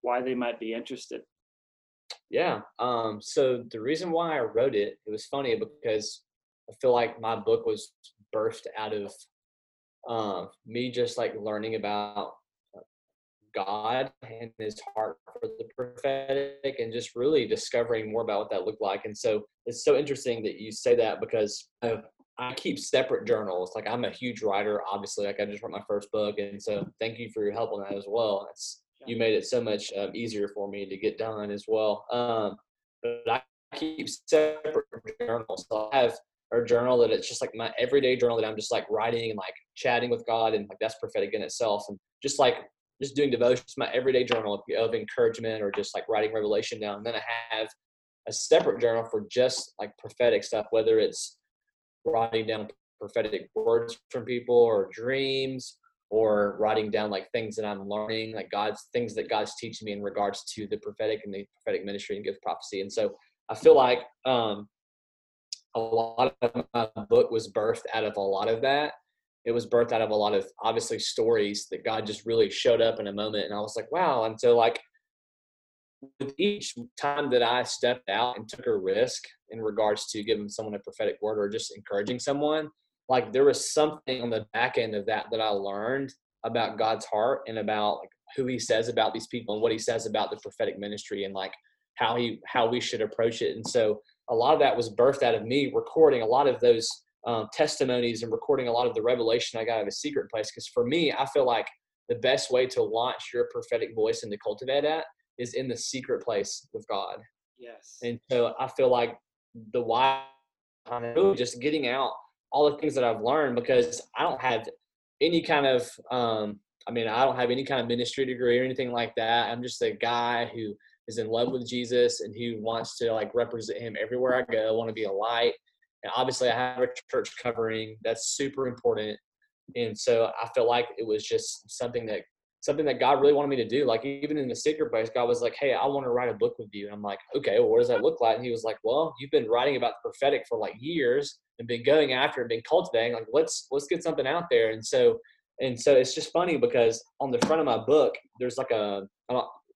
why they might be interested. Yeah. Um, so the reason why I wrote it, it was funny because I feel like my book was birthed out of uh, me just like learning about God and his heart for the prophetic and just really discovering more about what that looked like. And so it's so interesting that you say that because I keep separate journals. Like I'm a huge writer, obviously. Like I just wrote my first book, and so thank you for your help on that as well. It's you made it so much um, easier for me to get done as well. Um, but I keep separate journals. So I have a journal that it's just like my everyday journal that I'm just like writing and like chatting with God, and like that's prophetic in itself. And just like just doing devotions, my everyday journal of, of encouragement or just like writing revelation down. And then I have a separate journal for just like prophetic stuff, whether it's writing down prophetic words from people or dreams or writing down like things that I'm learning, like God's things that God's teaching me in regards to the prophetic and the prophetic ministry and gift prophecy. And so I feel like um, a lot of my book was birthed out of a lot of that. It was birthed out of a lot of obviously stories that God just really showed up in a moment. And I was like, wow. And so like with each time that I stepped out and took a risk in regards to giving someone a prophetic word or just encouraging someone, like there was something on the back end of that that I learned about God's heart and about like who he says about these people and what he says about the prophetic ministry and like how he how we should approach it. And so a lot of that was birthed out of me recording a lot of those um, testimonies and recording a lot of the revelation I got out of a secret place. Because for me, I feel like the best way to launch your prophetic voice and to cultivate that is in the secret place with God. Yes. And so I feel like the why really just getting out all the things that I've learned because I don't have any kind of um, I mean, I don't have any kind of ministry degree or anything like that. I'm just a guy who is in love with Jesus and who wants to like represent him everywhere I go. I want to be a light. And obviously I have a church covering that's super important. And so I feel like it was just something that something that God really wanted me to do. Like even in the secret place, God was like, Hey, I want to write a book with you. And I'm like, okay, well, what does that look like? And he was like, Well, you've been writing about the prophetic for like years and been going after and been cultivating. Like, let's let's get something out there. And so and so it's just funny because on the front of my book, there's like a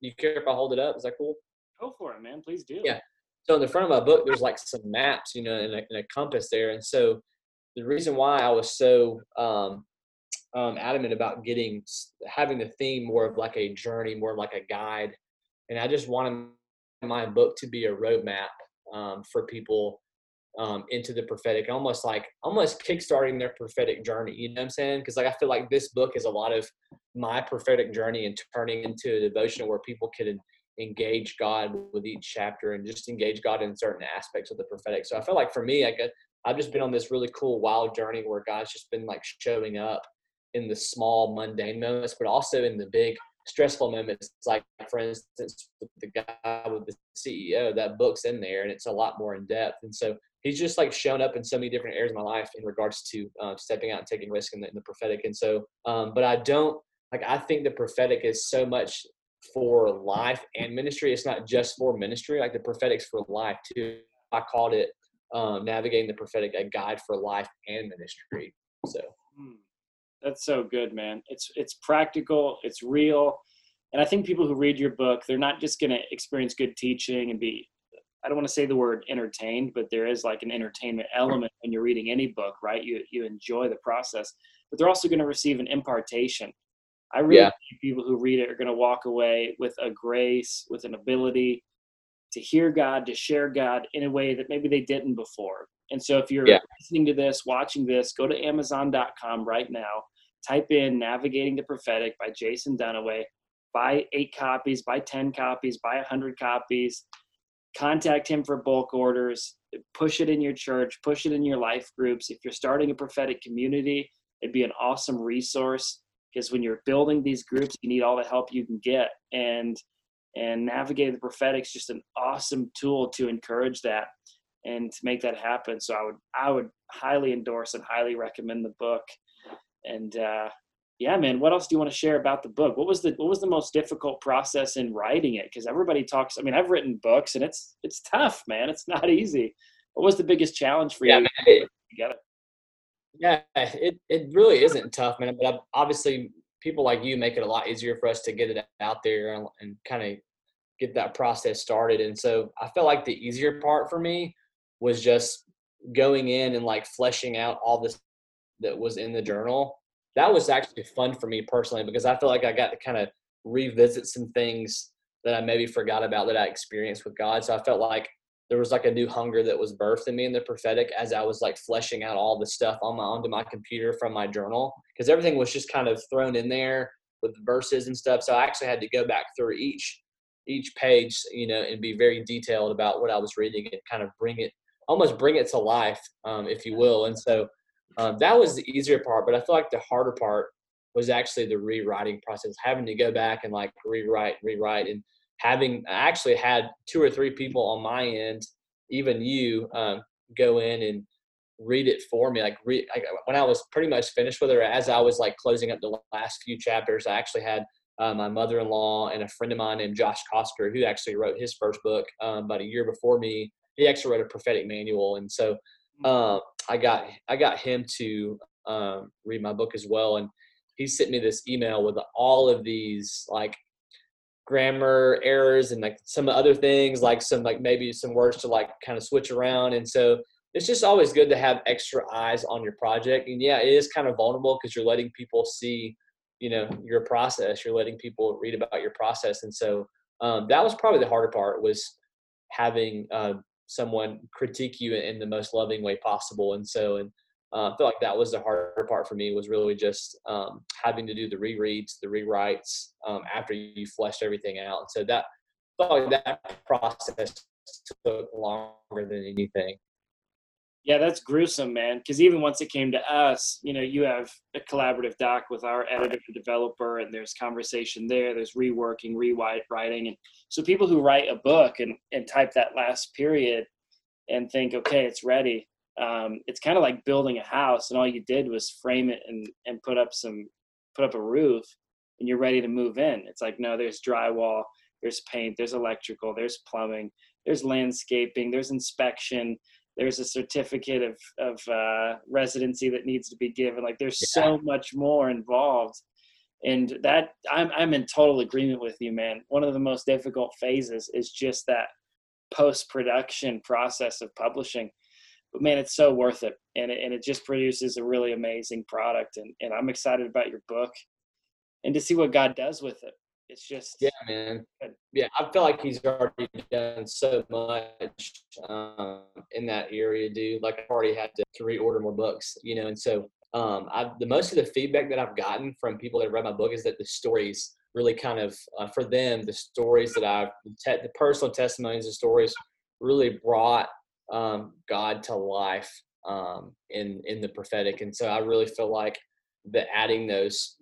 you care if I hold it up? Is that cool? Go for it, man. Please do. Yeah. So in the front of my book, there's like some maps, you know, and a, and a compass there. And so the reason why I was so um, um, adamant about getting having the theme more of like a journey, more of like a guide, and I just wanted my book to be a roadmap um, for people um, into the prophetic, almost like almost kickstarting their prophetic journey. You know what I'm saying? Because like I feel like this book is a lot of my prophetic journey and turning into a devotion where people can engage God with each chapter and just engage God in certain aspects of the prophetic. So I feel like for me, I get I've just been on this really cool wild journey where God's just been like showing up in the small mundane moments, but also in the big stressful moments. Like for instance, the guy with the CEO, that book's in there and it's a lot more in depth. And so he's just like shown up in so many different areas of my life in regards to uh, stepping out and taking risk in the, in the prophetic. And so, um, but I don't like I think the prophetic is so much for life and ministry. It's not just for ministry. Like the prophetic's for life too. I called it um, navigating the prophetic, a guide for life and ministry. So. Hmm. That's so good, man. It's it's practical, it's real. And I think people who read your book, they're not just going to experience good teaching and be I don't want to say the word entertained, but there is like an entertainment element when you're reading any book, right? You you enjoy the process, but they're also going to receive an impartation. I really yeah. think people who read it are going to walk away with a grace, with an ability to hear God, to share God in a way that maybe they didn't before. And so if you're yeah. listening to this, watching this, go to amazon.com right now, type in Navigating the Prophetic by Jason Dunaway, buy eight copies, buy 10 copies, buy 100 copies. Contact him for bulk orders. Push it in your church push it in your life groups. If you're starting a prophetic community it'd be an awesome resource because when you're building these groups you need all the help you can get. And and navigating the prophetic is just an awesome tool to encourage that and to make that happen. So i would i would highly endorse and highly recommend the book and uh, yeah, man, what else do you want to share about the book? What was the what was the most difficult process in writing it? Because everybody talks. I mean, I've written books, and it's it's tough, man. It's not *laughs* easy. What was the biggest challenge for yeah, you? Man, it, together? Yeah, it it really isn't tough, man. But obviously, people like you make it a lot easier for us to get it out there and, and kind of get that process started. And so I felt like the easier part for me was just going in and like fleshing out all this that was in the journal that was actually fun for me personally because I feel like I got to kind of revisit some things that I maybe forgot about that I experienced with God. So I felt like there was like a new hunger that was birthed in me in the prophetic as I was like fleshing out all the stuff on my onto my computer from my journal because everything was just kind of thrown in there with verses and stuff. So I actually had to go back through each each page, you know, and be very detailed about what I was reading and kind of bring it almost bring it to life, um, if you will. And so um, that was the easier part, but I feel like the harder part was actually the rewriting process, having to go back and like rewrite, rewrite, and having I actually had two or three people on my end, even you, um, go in and read it for me. Like read like, when I was pretty much finished with her, as I was like closing up the last few chapters, I actually had uh, my mother-in-law and a friend of mine named Josh Cosker, who actually wrote his first book um, about a year before me. He actually wrote a prophetic manual, and so uh, I got I got him to um, read my book as well. And he sent me this email with all of these like grammar errors and like some other things, like some like maybe some words to like kind of switch around. And so it's just always good to have extra eyes on your project. And yeah, it is kind of vulnerable because you're letting people see you know your process you're letting people read about your process and so um, that was probably the harder part was having uh, someone critique you in the most loving way possible and so and uh, I feel like that was the harder part for me was really just um, having to do the rereads, the rewrites um, after you fleshed everything out. And so that felt like that process took longer than anything. Yeah, that's gruesome, man. Because even once it came to us, you know, you have a collaborative doc with our editor and developer, and there's conversation there. There's reworking, rewriting, and so people who write a book and and type that last period and think, okay, it's ready. Um, it's kind of like building a house, and all you did was frame it and and put up some put up a roof, and you're ready to move in. It's like no, there's drywall, there's paint, there's electrical, there's plumbing, there's landscaping, there's inspection there's a certificate of of uh, residency that needs to be given. Like there's yeah. so much more involved, and that I'm I'm in total agreement with you, man. One of the most difficult phases is just that post production process of publishing. But man, it's so worth it, and it, and it just produces a really amazing product. And and I'm excited about your book, and to see what God does with it. It's just yeah, man. Yeah, I feel like he's already done so much um, in that area, dude. Like I've already had to, to reorder more books, you know. And so, um, I the most of the feedback that I've gotten from people that read my book is that the stories really kind of uh, for them the stories that I've te- the personal testimonies, and stories really brought um, God to life um, in in the prophetic. And so I really feel like the adding those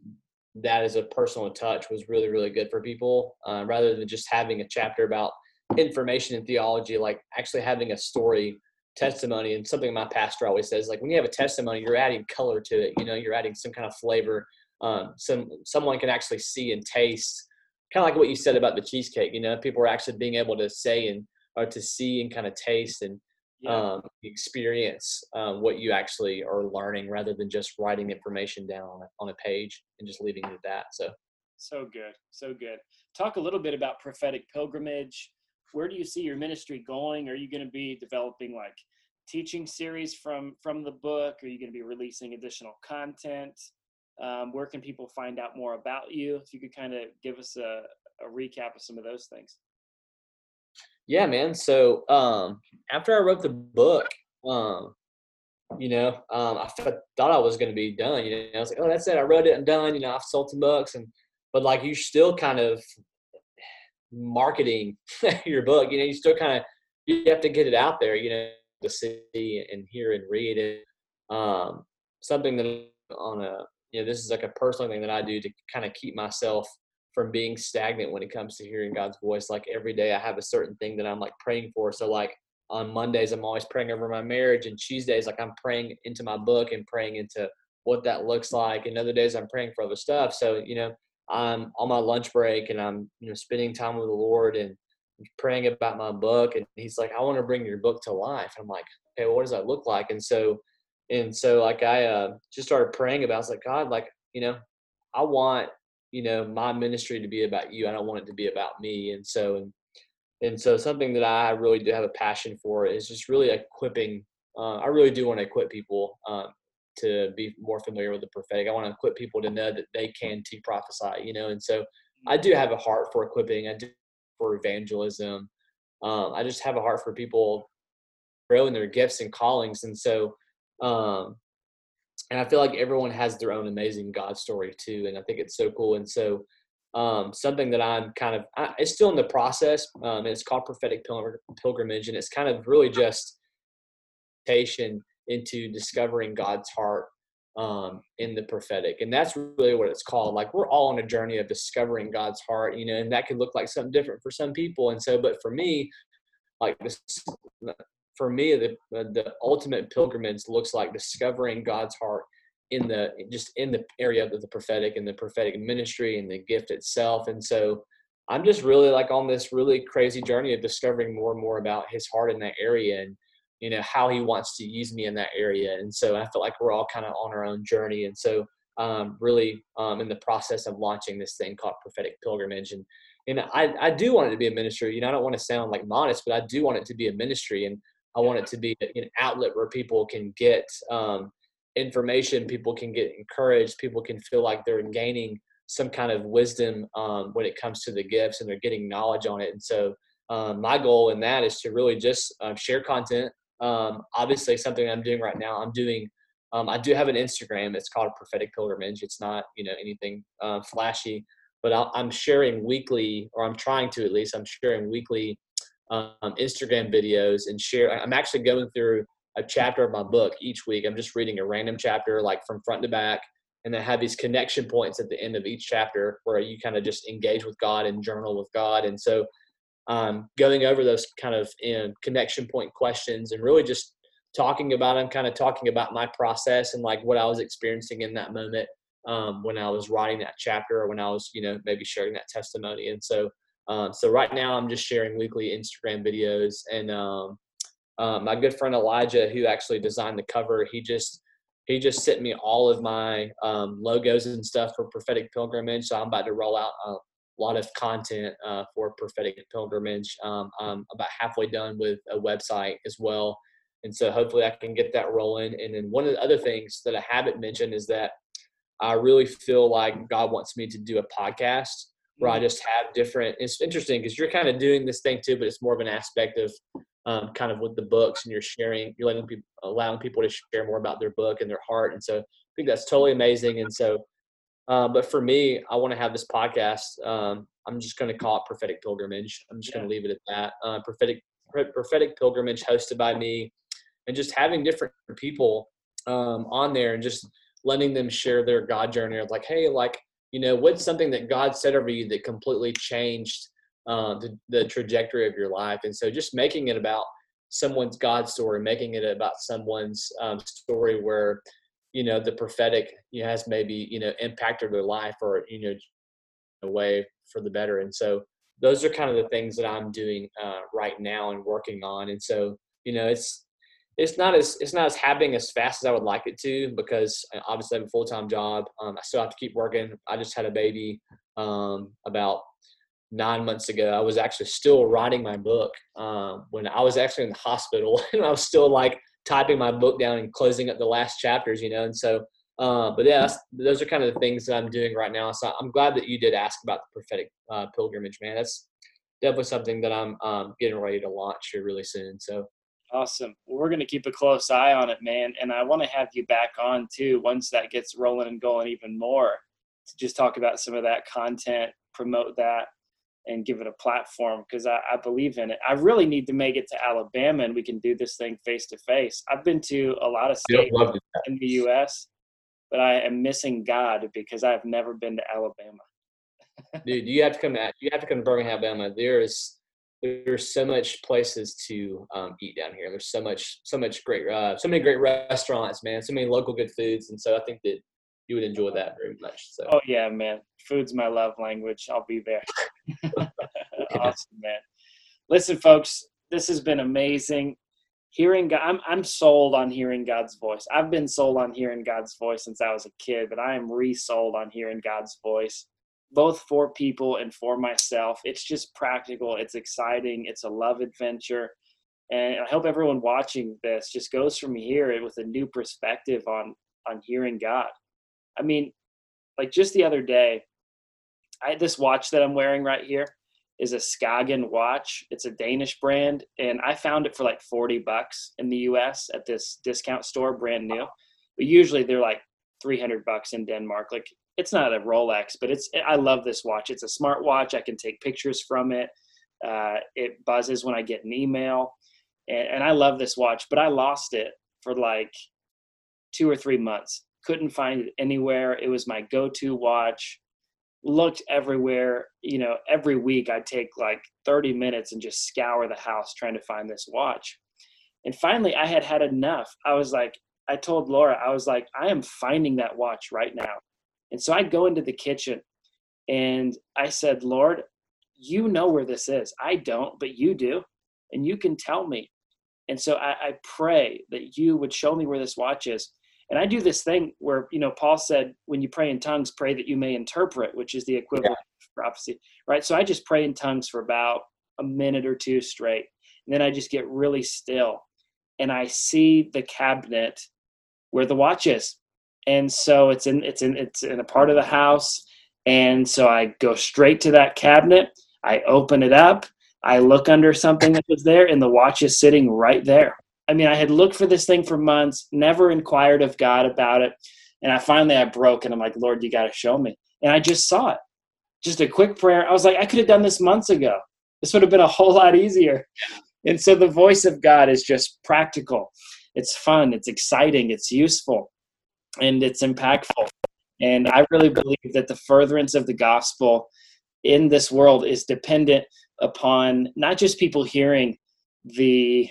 that as a personal touch was really really good for people uh, rather than just having a chapter about information and theology like actually having a story testimony. And something my pastor always says like when you have a testimony you're adding color to it you know you're adding some kind of flavor um, some someone can actually see and taste. Kind of like what you said about the cheesecake you know people are actually being able to say and or to see and kind of taste and yeah. um, experience um, what you actually are learning rather than just writing information down on a, on a page and just leaving it at that. So, so good, so good. Talk a little bit about prophetic pilgrimage. Where do you see your ministry going? Are you going to be developing like teaching series from from the book? Are you going to be releasing additional content? Um, where can people find out more about you? If you could kind of give us a, a recap of some of those things yeah, man. So um, after I wrote the book, um, you know, um, I thought I was going to be done. You know, I was like, oh, that's it. I wrote it and done. You know, I've sold some books, and but like you're still kind of marketing *laughs* your book. You know, you still kind of you have to get it out there. You know, to see and hear and read it. Um, something that on a you know, this is like a personal thing that I do to kind of keep myself from being stagnant when it comes to hearing God's voice. Like every day I have a certain thing that I'm like praying for. So like on Mondays, I'm always praying over my marriage and Tuesdays, like I'm praying into my book and praying into what that looks like. And other days I'm praying for other stuff. So, you know, I'm on my lunch break and I'm, you know, spending time with the Lord and praying about my book. And he's like, I want to bring your book to life. I'm like, okay, well, what does that look like? And so, and so like I uh, just started praying about, I was like, God, like, you know, I want you know my ministry to be about you i don't want it to be about me and so and, and so something that i really do have a passion for is just really equipping uh, i really do want to equip people um, to be more familiar with the prophetic i want to equip people to know that they can to prophesy you know and so i do have a heart for equipping i do for evangelism um, i just have a heart for people growing their gifts and callings and so um, and I feel like everyone has their own amazing God story too, and I think it's so cool. And so, um, something that I'm kind of I, it's still in the process. Um, it's called prophetic pilgrimage, and it's kind of really just patient into discovering God's heart um, in the prophetic, and that's really what it's called. Like we're all on a journey of discovering God's heart, you know, and that could look like something different for some people. And so, but for me, like this for me, the the ultimate pilgrimage looks like discovering God's heart in the just in the area of the prophetic and the prophetic ministry and the gift itself. And so I'm just really like on this really crazy journey of discovering more and more about his heart in that area and you know how he wants to use me in that area. And so I feel like we're all kind of on our own journey. And so um, really um, in the process of launching this thing called prophetic pilgrimage and and I, I do want it to be a ministry. You know, I don't want to sound like modest, but I do want it to be a ministry, and I want it to be an outlet where people can get um, information, people can get encouraged, people can feel like they're gaining some kind of wisdom um, when it comes to the gifts and they're getting knowledge on it. And so, um, my goal in that is to really just uh, share content. Um, obviously, something I'm doing right now, I'm doing. Um, I do have an Instagram. It's called Prophetic Pilgrimage. It's not, you know, anything uh, flashy, but i am sharing weekly, or I'm trying to at least. I'm sharing weekly um, Instagram videos and share. I'm actually going through a chapter of my book each week. I'm just reading a random chapter, like from front to back, and then have these connection points at the end of each chapter where you kind of just engage with God and journal with God. And so, um, going over those kind of in connection point questions and really just talking about them, kind of talking about my process and like what I was experiencing in that moment um, when I was writing that chapter or when I was, you know, maybe sharing that testimony. And so, um, so right now I'm just sharing weekly Instagram videos and um, um, my good friend Elijah, who actually designed the cover, he just he just sent me all of my um, logos and stuff for prophetic pilgrimage. So I'm about to roll out a lot of content uh, for prophetic pilgrimage. Um, I'm about halfway done with a website as well, and so hopefully I can get that rolling. And then one of the other things that I haven't mentioned is that I really feel like God wants me to do a podcast where I mm-hmm. just have different. It's interesting because you're kind of doing this thing too, but it's more of an aspect of um, kind of with the books and you're sharing, you're letting people, allowing people to share more about their book and their heart. And so I think that's totally amazing. And so, uh, but for me, I want to have this podcast. Um, I'm just going to call it prophetic pilgrimage. I'm just yeah. going to leave it at that. Uh, prophetic, prophetic pilgrimage hosted by me and just having different people um, on there and just letting them share their God journey of like, Hey, like, you know, what's something that God said over you that completely changed uh, the, the trajectory of your life. And so just making it about someone's God story, making it about someone's um, story where, you know, the prophetic has maybe, you know, impacted their life or, you know, a way for the better. And so those are kind of the things that I'm doing uh, right now and working on. And so, you know, it's, it's not as it's not as happening as fast as I would like it to because uh, obviously I have a full time job. Um, I still have to keep working. I just had a baby um, about nine months ago, I was actually still writing my book um, when I was actually in the hospital, *laughs* and I was still like typing my book down and closing up the last chapters, you know. And so, uh, but yeah, those are kind of the things that I'm doing right now. So I'm glad that you did ask about the prophetic uh, pilgrimage, man. That's definitely something that I'm um, getting ready to launch here really soon. So. Awesome. Well, we're going to keep a close eye on it, man. And I want to have you back on too once that gets rolling and going even more to just talk about some of that content, promote that, and give it a platform because I, I, believe in it. I really need to make it to Alabama and we can do this thing face to face. I've been to a lot of states in the U.S., but I am missing God because I've never been to Alabama. *laughs* Dude, you have to come at you have to come to Birmingham, Alabama. There is there's so much places to um, eat down here. There's so much so much great uh, so many great restaurants, man. So many local good foods, and so I think that you would enjoy that very much. So. Oh yeah, man. Food's my love language. I'll be there. *laughs* *laughs* awesome, man. Listen, folks, this has been amazing. Hearing God, I'm I'm sold on hearing God's voice. I've been sold on hearing God's voice since I was a kid, but I am resold on hearing God's voice, both for people and for myself. It's just practical. It's exciting. It's a love adventure. And I hope everyone watching this just goes from here with a new perspective on on hearing God. I mean, like just the other day, I this watch that I'm wearing right here is a Skagen watch. It's a Danish brand, and I found it for like 40 bucks in the US at this discount store, brand new. But usually they're like 300 bucks in Denmark. Like it's not a Rolex, but it's I love this watch. It's a smart watch. I can take pictures from it. Uh, it buzzes when I get an email, and, and I love this watch. But I lost it for like two or three months couldn't find it anywhere. It was my go-to watch. Looked everywhere. You know, every week I'd take like 30 minutes and just scour the house trying to find this watch. And finally, I had had enough. I was like, I told Laura, I was like, I am finding that watch right now. And so I go into the kitchen and I said, Lord, you know where this is. I don't, but you do. And you can tell me. And so I, I pray that you would show me where this watch is. And I do this thing where, you know, Paul said, when you pray in tongues, pray that you may interpret, which is the equivalent yeah. of prophecy, right? So I just pray in tongues for about a minute or two straight. And then I just get really still and I see the cabinet where the watch is. And so it's in it's in it's in a part of the house. And so I go straight to that cabinet. I open it up. I look under something that was there, and the watch is sitting right there. I mean, I had looked for this thing for months, never inquired of God about it. And I finally I broke and I'm like, Lord, you got to show me. And I just saw it. Just a quick prayer. I was like, I could have done this months ago. This would have been a whole lot easier. And so the voice of God is just practical. It's fun, it's exciting, it's useful, and it's impactful. And I really believe that the furtherance of the gospel in this world is dependent upon not just people hearing the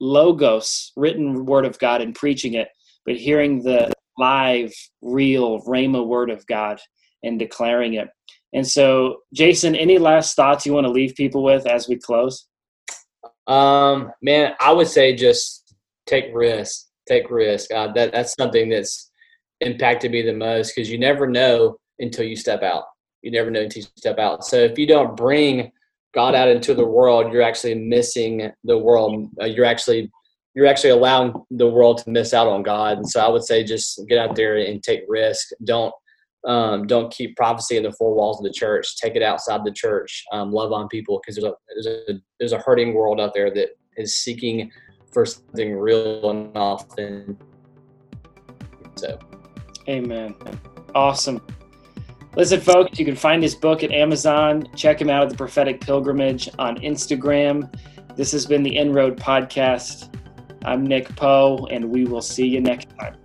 logos, written word of God, and preaching it, but hearing the live, real Rhema word of God and declaring it. And so, Jason, any last thoughts you want to leave people with as we close? Um, man, I would say just take risk. Take risk. Uh, that that's something that's impacted me the most because you never know until you step out. You never know until you step out. So if you don't bring God out into the world, you're actually missing the world. Uh, you're actually you're actually allowing the world to miss out on God. And so I would say just get out there and take risk. Don't um, don't keep prophecy in the four walls of the church. Take it outside the church. Um, love on people because there's a, there's a there's a hurting world out there that is seeking for something real and often. So, Amen. Awesome. Listen, folks, you can find his book at Amazon. Check him out at the Prophetic Pilgrimage on Instagram. This has been the Inroad Podcast. I'm Nick Poe, and we will see you next time.